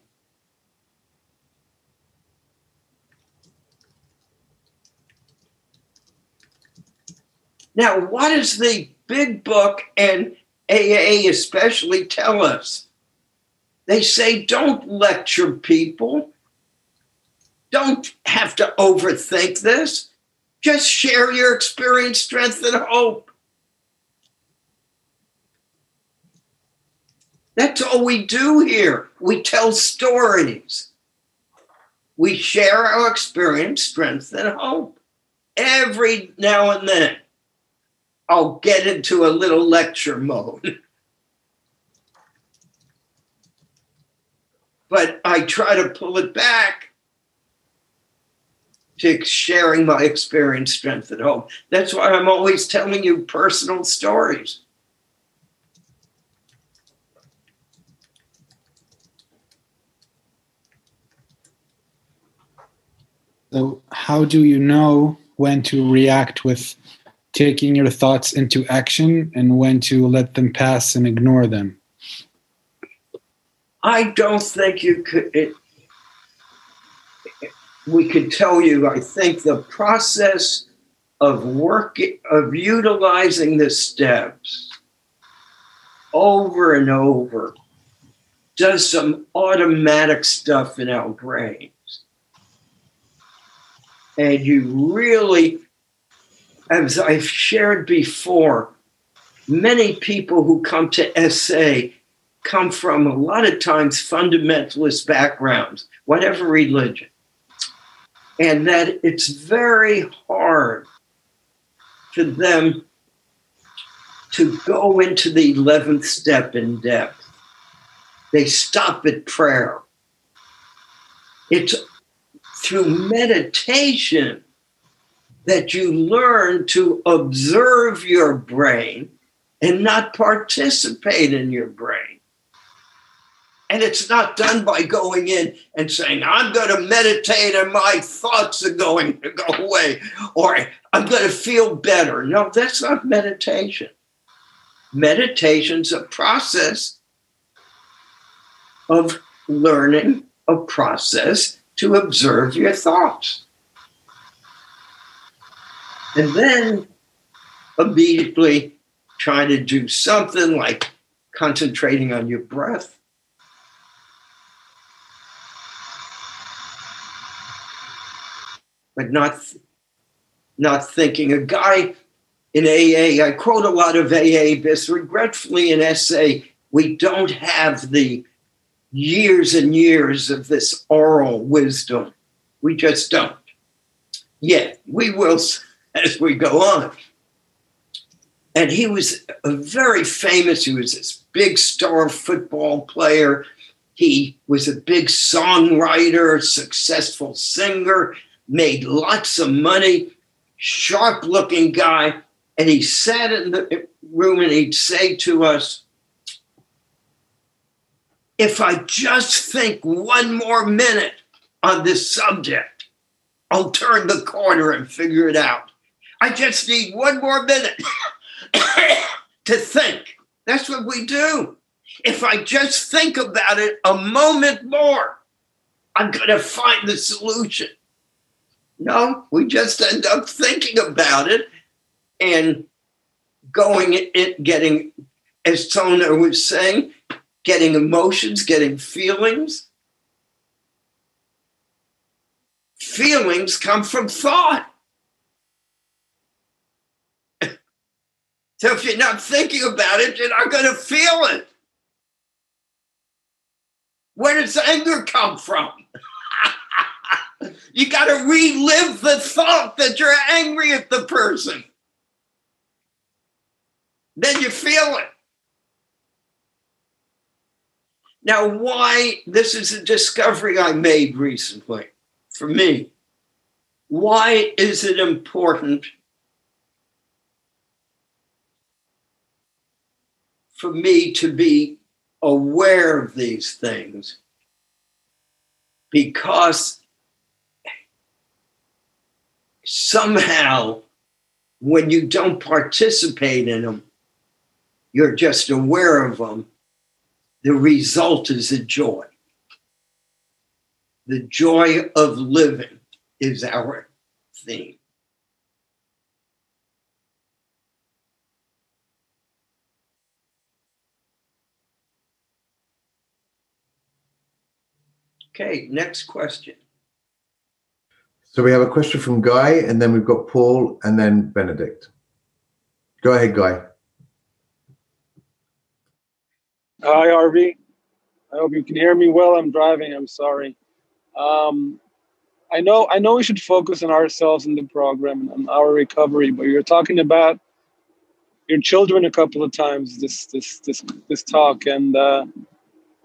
Now, what does the big book and AA especially tell us? They say don't lecture people. Don't have to overthink this. Just share your experience, strength, and hope. That's all we do here. We tell stories. We share our experience, strength, and hope. Every now and then, I'll get into a little lecture mode. *laughs* but I try to pull it back to sharing my experience, strength, at home. That's why I'm always telling you personal stories. So, how do you know when to react with taking your thoughts into action and when to let them pass and ignore them? I don't think you could. It, we could tell you. I think the process of work of utilizing the steps over and over does some automatic stuff in our brains, and you really, as I've shared before, many people who come to SA come from a lot of times fundamentalist backgrounds, whatever religion, and that it's very hard for them to go into the 11th step in depth. They stop at prayer. It's through meditation that you learn to observe your brain and not participate in your brain. And it's not done by going in and saying, I'm going to meditate and my thoughts are going to go away, or I'm going to feel better. No, that's not meditation. Meditation's a process of learning a process to observe your thoughts. And then immediately trying to do something like concentrating on your breath but not not thinking. A guy in AA, I quote a lot of AA, but regretfully in SA, we don't have the years and years of this oral wisdom. We just don't. Yet we will *laughs* as we go on. And he was a very famous, he was this big star football player. He was a big songwriter, successful singer made lots of money, sharp looking guy. And he sat in the room and he'd say to us, if I just think one more minute on this subject, I'll turn the corner and figure it out. I just need one more minute *coughs* to think. That's what we do. If I just think about it a moment more, I'm going to find the solution. No, we just end up thinking about it and going it, getting, as Tona was saying, getting emotions, getting feelings. Feelings come from thought. *laughs* so if you're not thinking about it, you're not going to feel it. Where does anger come from? *laughs* You got to relive the thought that you're angry at the person. Then you feel it. Now, why? This is a discovery I made recently for me. why is it important for me to be aware of these things? Because somehow, when you don't participate in them, you're just aware of them, the result is a joy. The joy of living is our theme. Okay, next question. So we have a question from Guy, and then we've got Paul, and then Benedict. Go ahead, Guy. Hi, RV. I hope you can hear me well. I'm driving. I'm sorry. Um, I know. I know we should focus on ourselves in the program and on our recovery, but you're talking about your children a couple of times this this this this talk, and uh,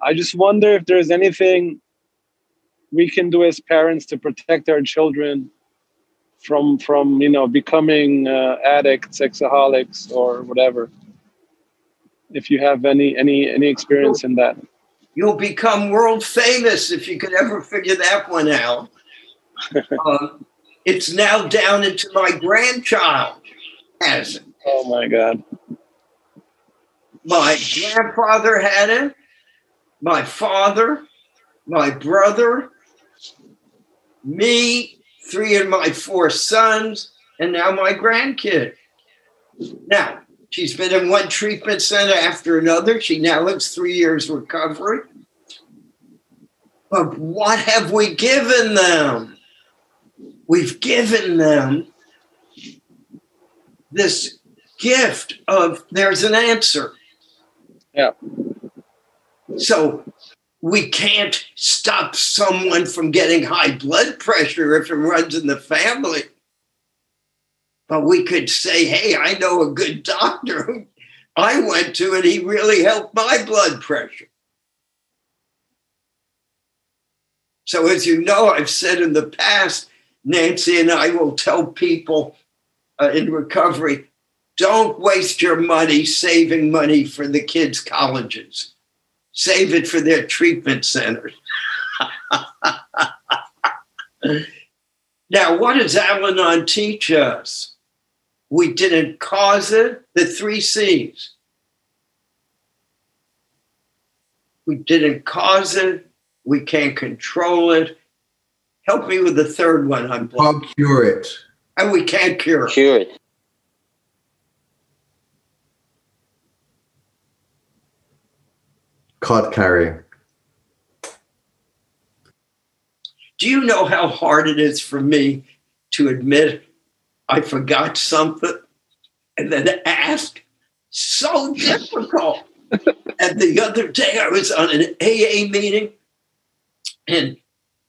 I just wonder if there's anything we can do as parents to protect our children from from you know becoming uh, addicts, sexaholics, or whatever. If you have any any any experience in that. You'll become world famous if you could ever figure that one out. um, *laughs* it's now down into my grandchild. Has it? Oh my God. My grandfather had it. My father, my brother, me, three of my four sons, and now my grandkid. Now, she's been in one treatment center after another. She now lives three years recovery. But what have we given them? We've given them this gift of there's an answer. Yeah. So we can't stop someone from getting high blood pressure if it runs in the family. But we could say, hey, I know a good *laughs* doctor I went to and he really helped my blood pressure. So, as you know, I've said in the past, Nancy and I will tell people uh, in recovery don't waste your money saving money for the kids' colleges, save it for their treatment centers. now, what does Al Anon teach us? We didn't cause it, the three C's. We didn't cause it, we can't control it. Help me with the third one. I'm Can't cure it. And we can't cure it. Cure it. Card carrying. Do you know how hard it is for me to admit I forgot something and then ask? So difficult. *laughs* and the other day I was on an AA meeting and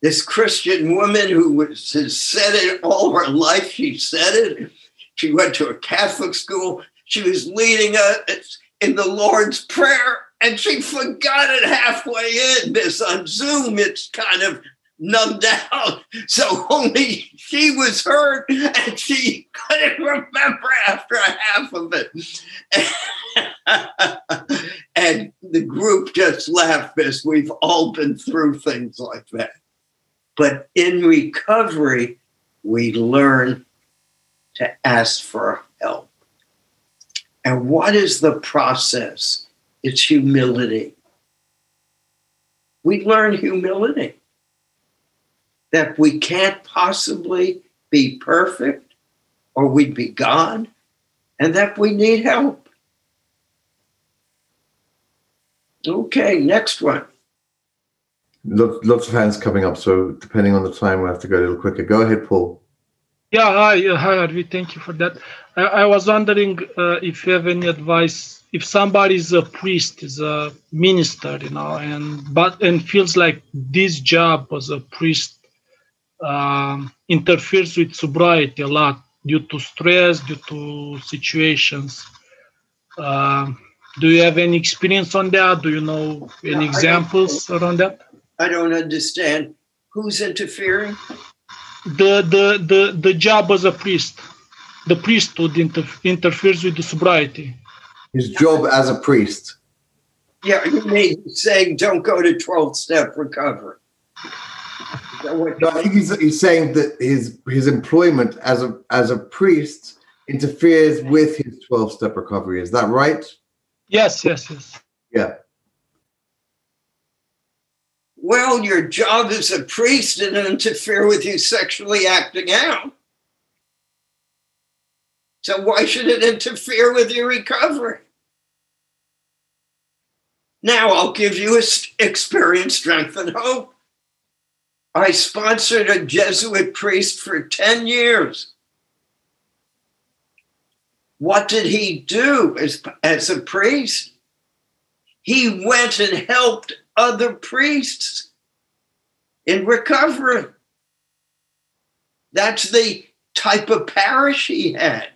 this Christian woman who was, has said it all her life, she said it. She went to a Catholic school. She was leading us in the Lord's Prayer and she forgot it halfway in. This on Zoom, it's kind of numbed out. So only she was hurt and she couldn't remember after half of it. *laughs* and the group just laughed because we've all been through things like that. But in recovery, we learn to ask for help. And what is the process? It's humility. We learn humility that we can't possibly be perfect or we'd be God and that we need help. Okay, next one. Lots, lots of hands coming up, so depending on the time, we'll have to go a little quicker. Go ahead, Paul. Yeah, hi, uh, hi, Arvi. Thank you for that. I, I was wondering uh, if you have any advice. If somebody is a priest, is a minister, you know, and but and feels like this job as a priest um, interferes with sobriety a lot due to stress, due to situations. Uh, do you have any experience on that? Do you know any No, examples around that? I don't understand who's interfering. the the the the job as a priest, the priesthood inter- interferes with the sobriety. His job as a priest. Yeah, you mean saying don't go to 12 step recovery. Is that what- No, I think he's, he's saying that his his employment as a as a priest interferes with his twelve step recovery. Is that right? Yes, yes, yes. Yeah. Well, your job as a priest didn't interfere with you sexually acting out. So why should it interfere with your recovery? Now I'll give you a experience, strength, and hope. I sponsored a Jesuit priest for 10 years. What did he do as, as a priest? He went and helped other priests in recovery. That's the type of parish he had.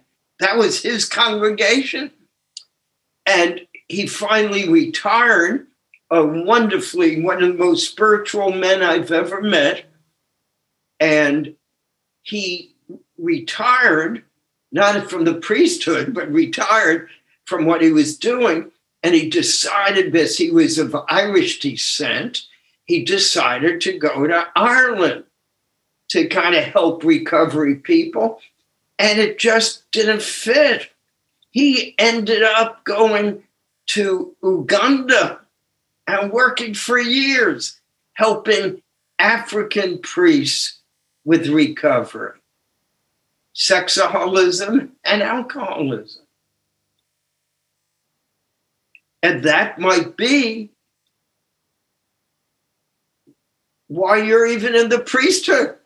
That was his congregation. And he finally retired, a wonderfully, one of the most spiritual men I've ever met. And he retired, not from the priesthood, but retired from what he was doing. And he decided, this. he was of Irish descent, he decided to go to Ireland to kind of help recovery people. And it just didn't fit. He ended up going to Uganda and working for years, helping African priests with recovery, sexaholism, and alcoholism. And that might be why you're even in the priesthood.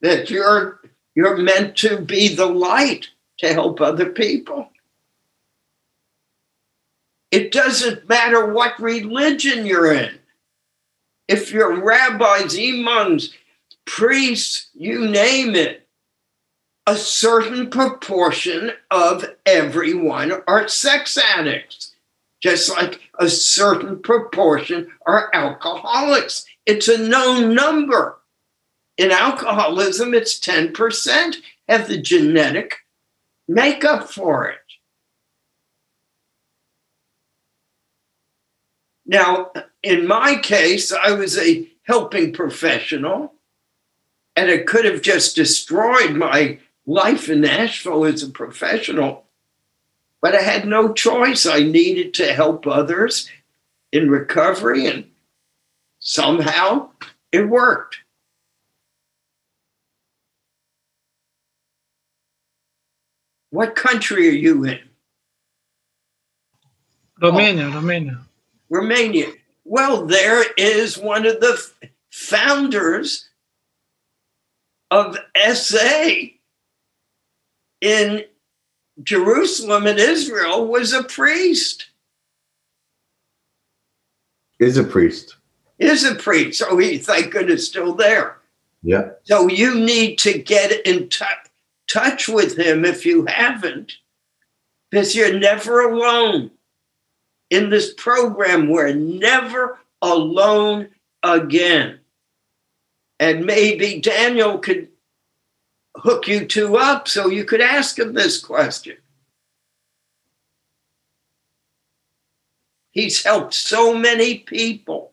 That you're you're meant to be the light to help other people. It doesn't matter what religion you're in. If you're rabbis, imams, priests, you name it, a certain proportion of everyone are sex addicts, just like a certain proportion are alcoholics. It's a known number. In alcoholism, it's 10% have the genetic makeup for it. Now, in my case, I was a helping professional, and it could have just destroyed my life in Nashville as a professional. But I had no choice. I needed to help others in recovery, and somehow it worked. What country are you in? Romania, Romania. Romania. Well, there is one of the f- founders of SA in Jerusalem and Israel was a priest. Is a priest. Is a priest. So he, thank goodness, still there. Yeah. So you need to get in tou- touch with him if you haven't, because you're never alone. In this program, we're never alone again. And maybe Daniel could hook you two up so you could ask him this question. He's helped so many people.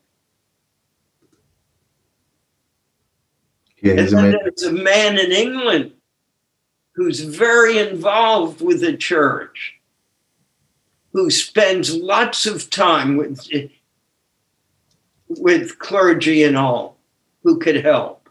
Yeah, And then amazing. there's a man in England who's very involved with the church, who spends lots of time with with clergy and all, who could help.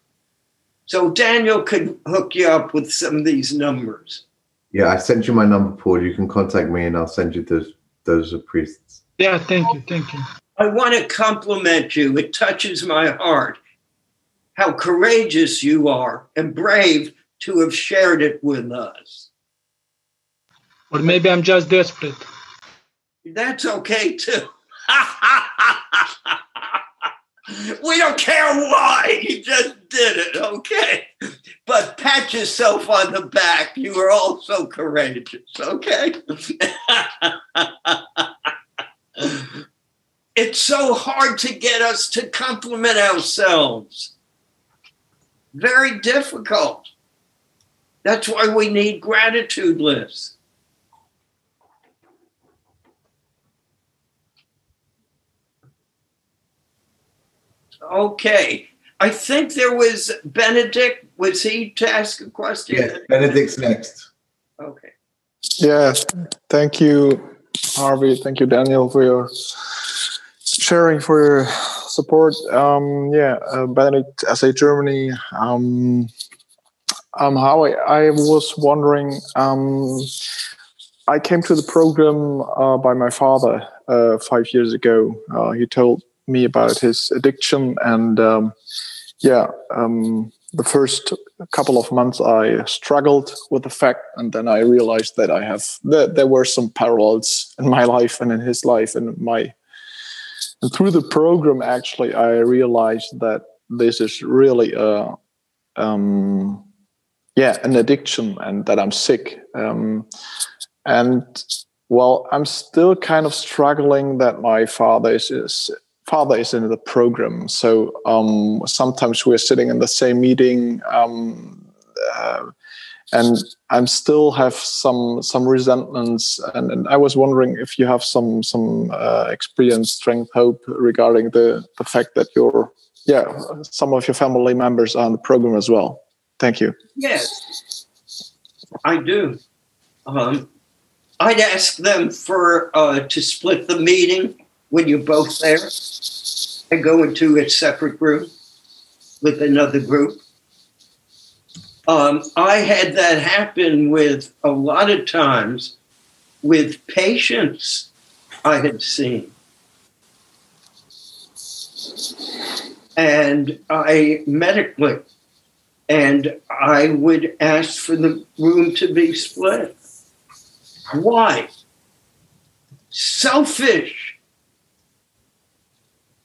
So Daniel could hook you up with some of these numbers. Yeah, I sent you my number, Paul. You can contact me, and I'll send you those those priests. Yeah, thank you, thank you. I want to compliment you. It touches my heart how courageous you are and brave to have shared it with us. Or maybe I'm just desperate. That's okay too. *laughs* we don't care why. You just did it, okay? But pat yourself on the back. You were also courageous, okay? *laughs* it's so hard to get us to compliment ourselves. very difficult. That's why we need gratitude lists. Okay. I think there was Benedict. Was he to ask a question? Yes, Benedict's next. Okay. Yes, thank you, Harvey. Thank you, Daniel, for your sharing, for your support. Um, yeah, uh, Benedict, SA Germany. Um, um, how I, I was wondering. Um, I came to the program uh, by my father uh, five years ago. Uh, he told me about his addiction, and um, yeah, um, the first couple of months I struggled with the fact, and then I realized that I have that there were some parallels in my *laughs* life and in his life and my. And through the program, actually, I realized that this is really a, um, yeah, an addiction, and that I'm sick. Um, and well, I'm still kind of struggling that my father is, is father is in the program. So um, sometimes we're sitting in the same meeting, um, uh, and I'm still have some some resentments. And, and, I was wondering if you have some some uh, experience, strength, hope regarding the the fact that you're yeah some of your family members are on the program as well. Thank you. Yes, I do. Um, I'd ask them for uh, to split the meeting when you're both there and go into a separate group with another group. Um, I had that happen with a lot of times with patients I had seen. And I medically, and I would ask for the room to be split. Why? Selfish.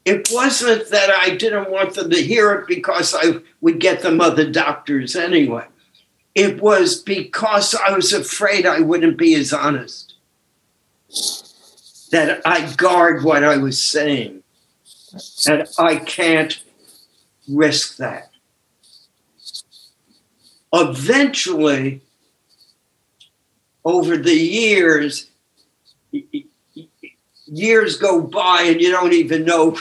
It wasn't that I didn't want them to hear it because I would get them other doctors anyway. It was because I was afraid I wouldn't be as honest, that I guard what I was saying, and I can't risk that. Eventually, over the years, years go by and you don't even know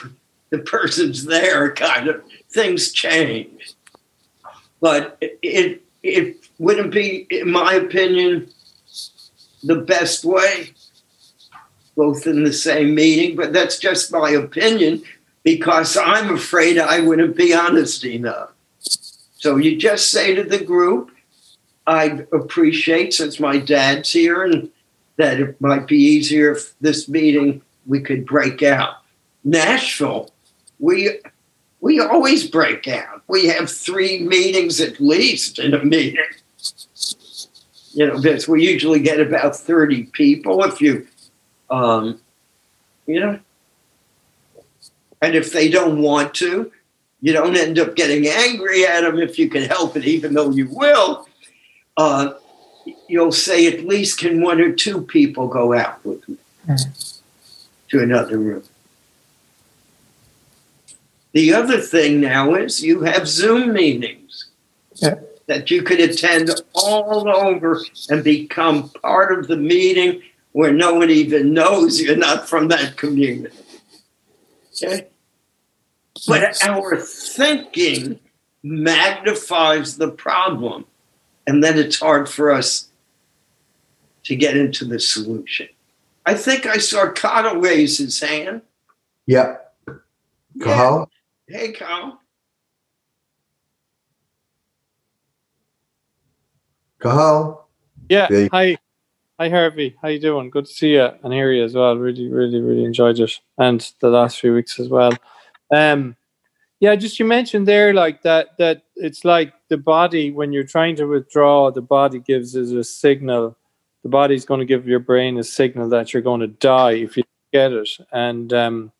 the person's there, kind of things change. But it, it wouldn't be, in my opinion, the best way, both in the same meeting, but that's just my opinion because I'm afraid I wouldn't be honest enough. So you just say to the group, I appreciate since my dad's here and that it might be easier if this meeting we could break out. Nashville, we we always break out. We have three meetings at least in a meeting. You know, because we usually get about 30 people if you um you know and if they don't want to, you don't end up getting angry at them if you can help it, even though you will. Uh, you'll say at least can one or two people go out with me to another room. The other thing now is you have Zoom meetings yeah. that you can attend all over and become part of the meeting where no one even knows you're not from that community. Okay? But our thinking magnifies the problem, and then it's hard for us to get into the solution. I think I saw Carl raise his hand. Yep. Carl? Yeah. Hey, Carl. Carl? Yeah. There Hi. Hi, Harvey. How you doing? Good to see you and hear you as well. Really, really, really enjoyed it, and the last few weeks as well. Um, yeah, just you mentioned there like that that it's like the body when you're trying to withdraw, the body gives us a signal. The body's going to give your brain a signal that you're going to die if you get it, and um,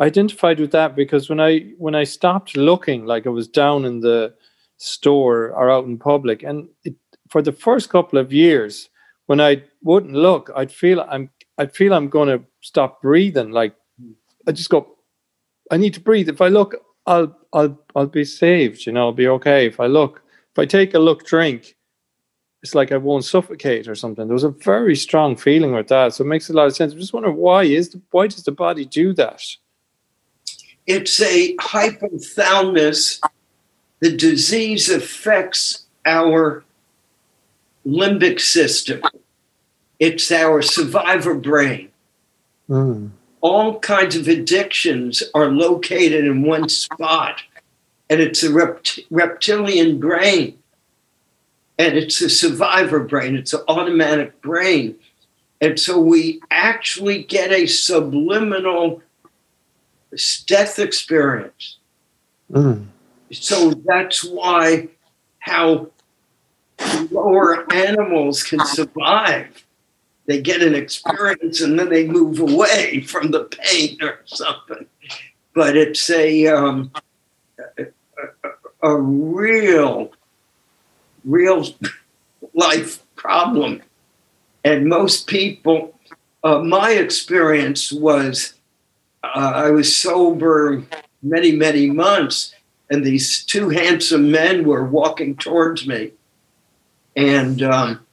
I identified with that because when I when I stopped looking, like I was down in the store or out in public, and it, for the first couple of years, when I wouldn't look, I'd feel I'm I'd feel I'm going to stop breathing. Like I just go, I need to breathe. If I look, I'll I'll I'll be saved. You know, I'll be okay if I look. If I take a look, drink, it's like I won't suffocate or something. There was a very strong feeling with that, so it makes a lot of sense. I'm just wondering why is the, why does the body do that? It's a hypothalamus. The disease affects our limbic system. It's our survivor brain. Mm. All kinds of addictions are located in one spot, and it's a rept- reptilian brain. And it's a survivor brain, it's an automatic brain. And so we actually get a subliminal death experience. Mm. So that's why how lower animals can survive. They get an experience and then they move away *laughs* from the pain or something. But it's a um, a, real, real *laughs* life problem. And most people, uh, my experience was uh, I was sober many, many months, and these two handsome men were walking towards me. And um,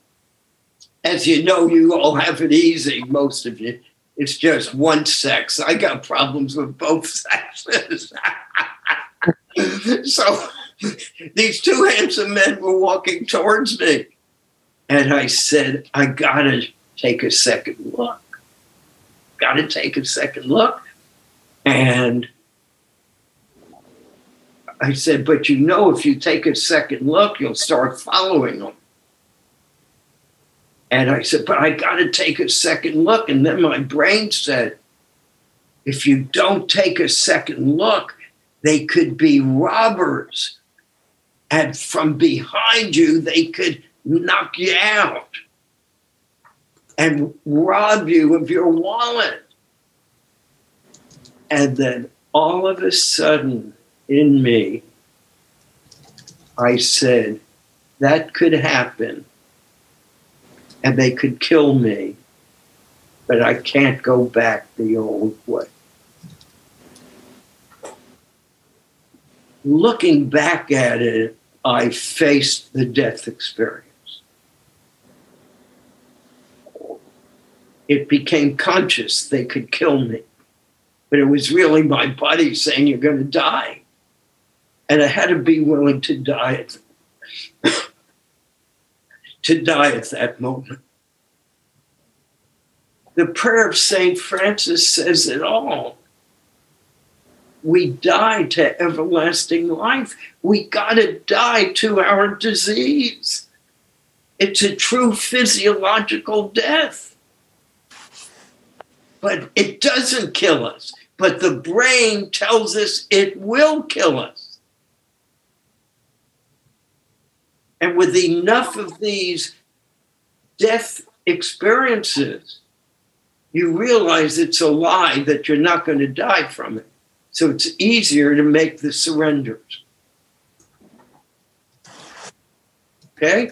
as you know, you all have it easy, most of you. It's just one sex. I got problems with both *laughs* sexes. *laughs* so these two handsome men were walking towards me. And I said, I gotta take a second look. Gotta take a second look. And I said, but you know, if you take a second look, you'll start following them. And I said, but I got to take a second look. And then my brain said, if you don't take a second look, they could be robbers. And from behind you, they could knock you out and rob you of your wallet. And then all of a sudden, in me, I said, that could happen and they could kill me, but I can't go back the old way. Looking back at it, I faced the death experience. It became conscious they could kill me, but it was really my body saying, You're going to die. And I had to be willing to die to die at that moment. The prayer of St. Francis says it all. We die to everlasting life. We got to die to our disease. It's a true physiological death. But it doesn't kill us. But the brain tells us it will kill us. And with enough of these death experiences, you realize it's a lie that you're not going to die from it. So it's easier to make the surrenders. Okay?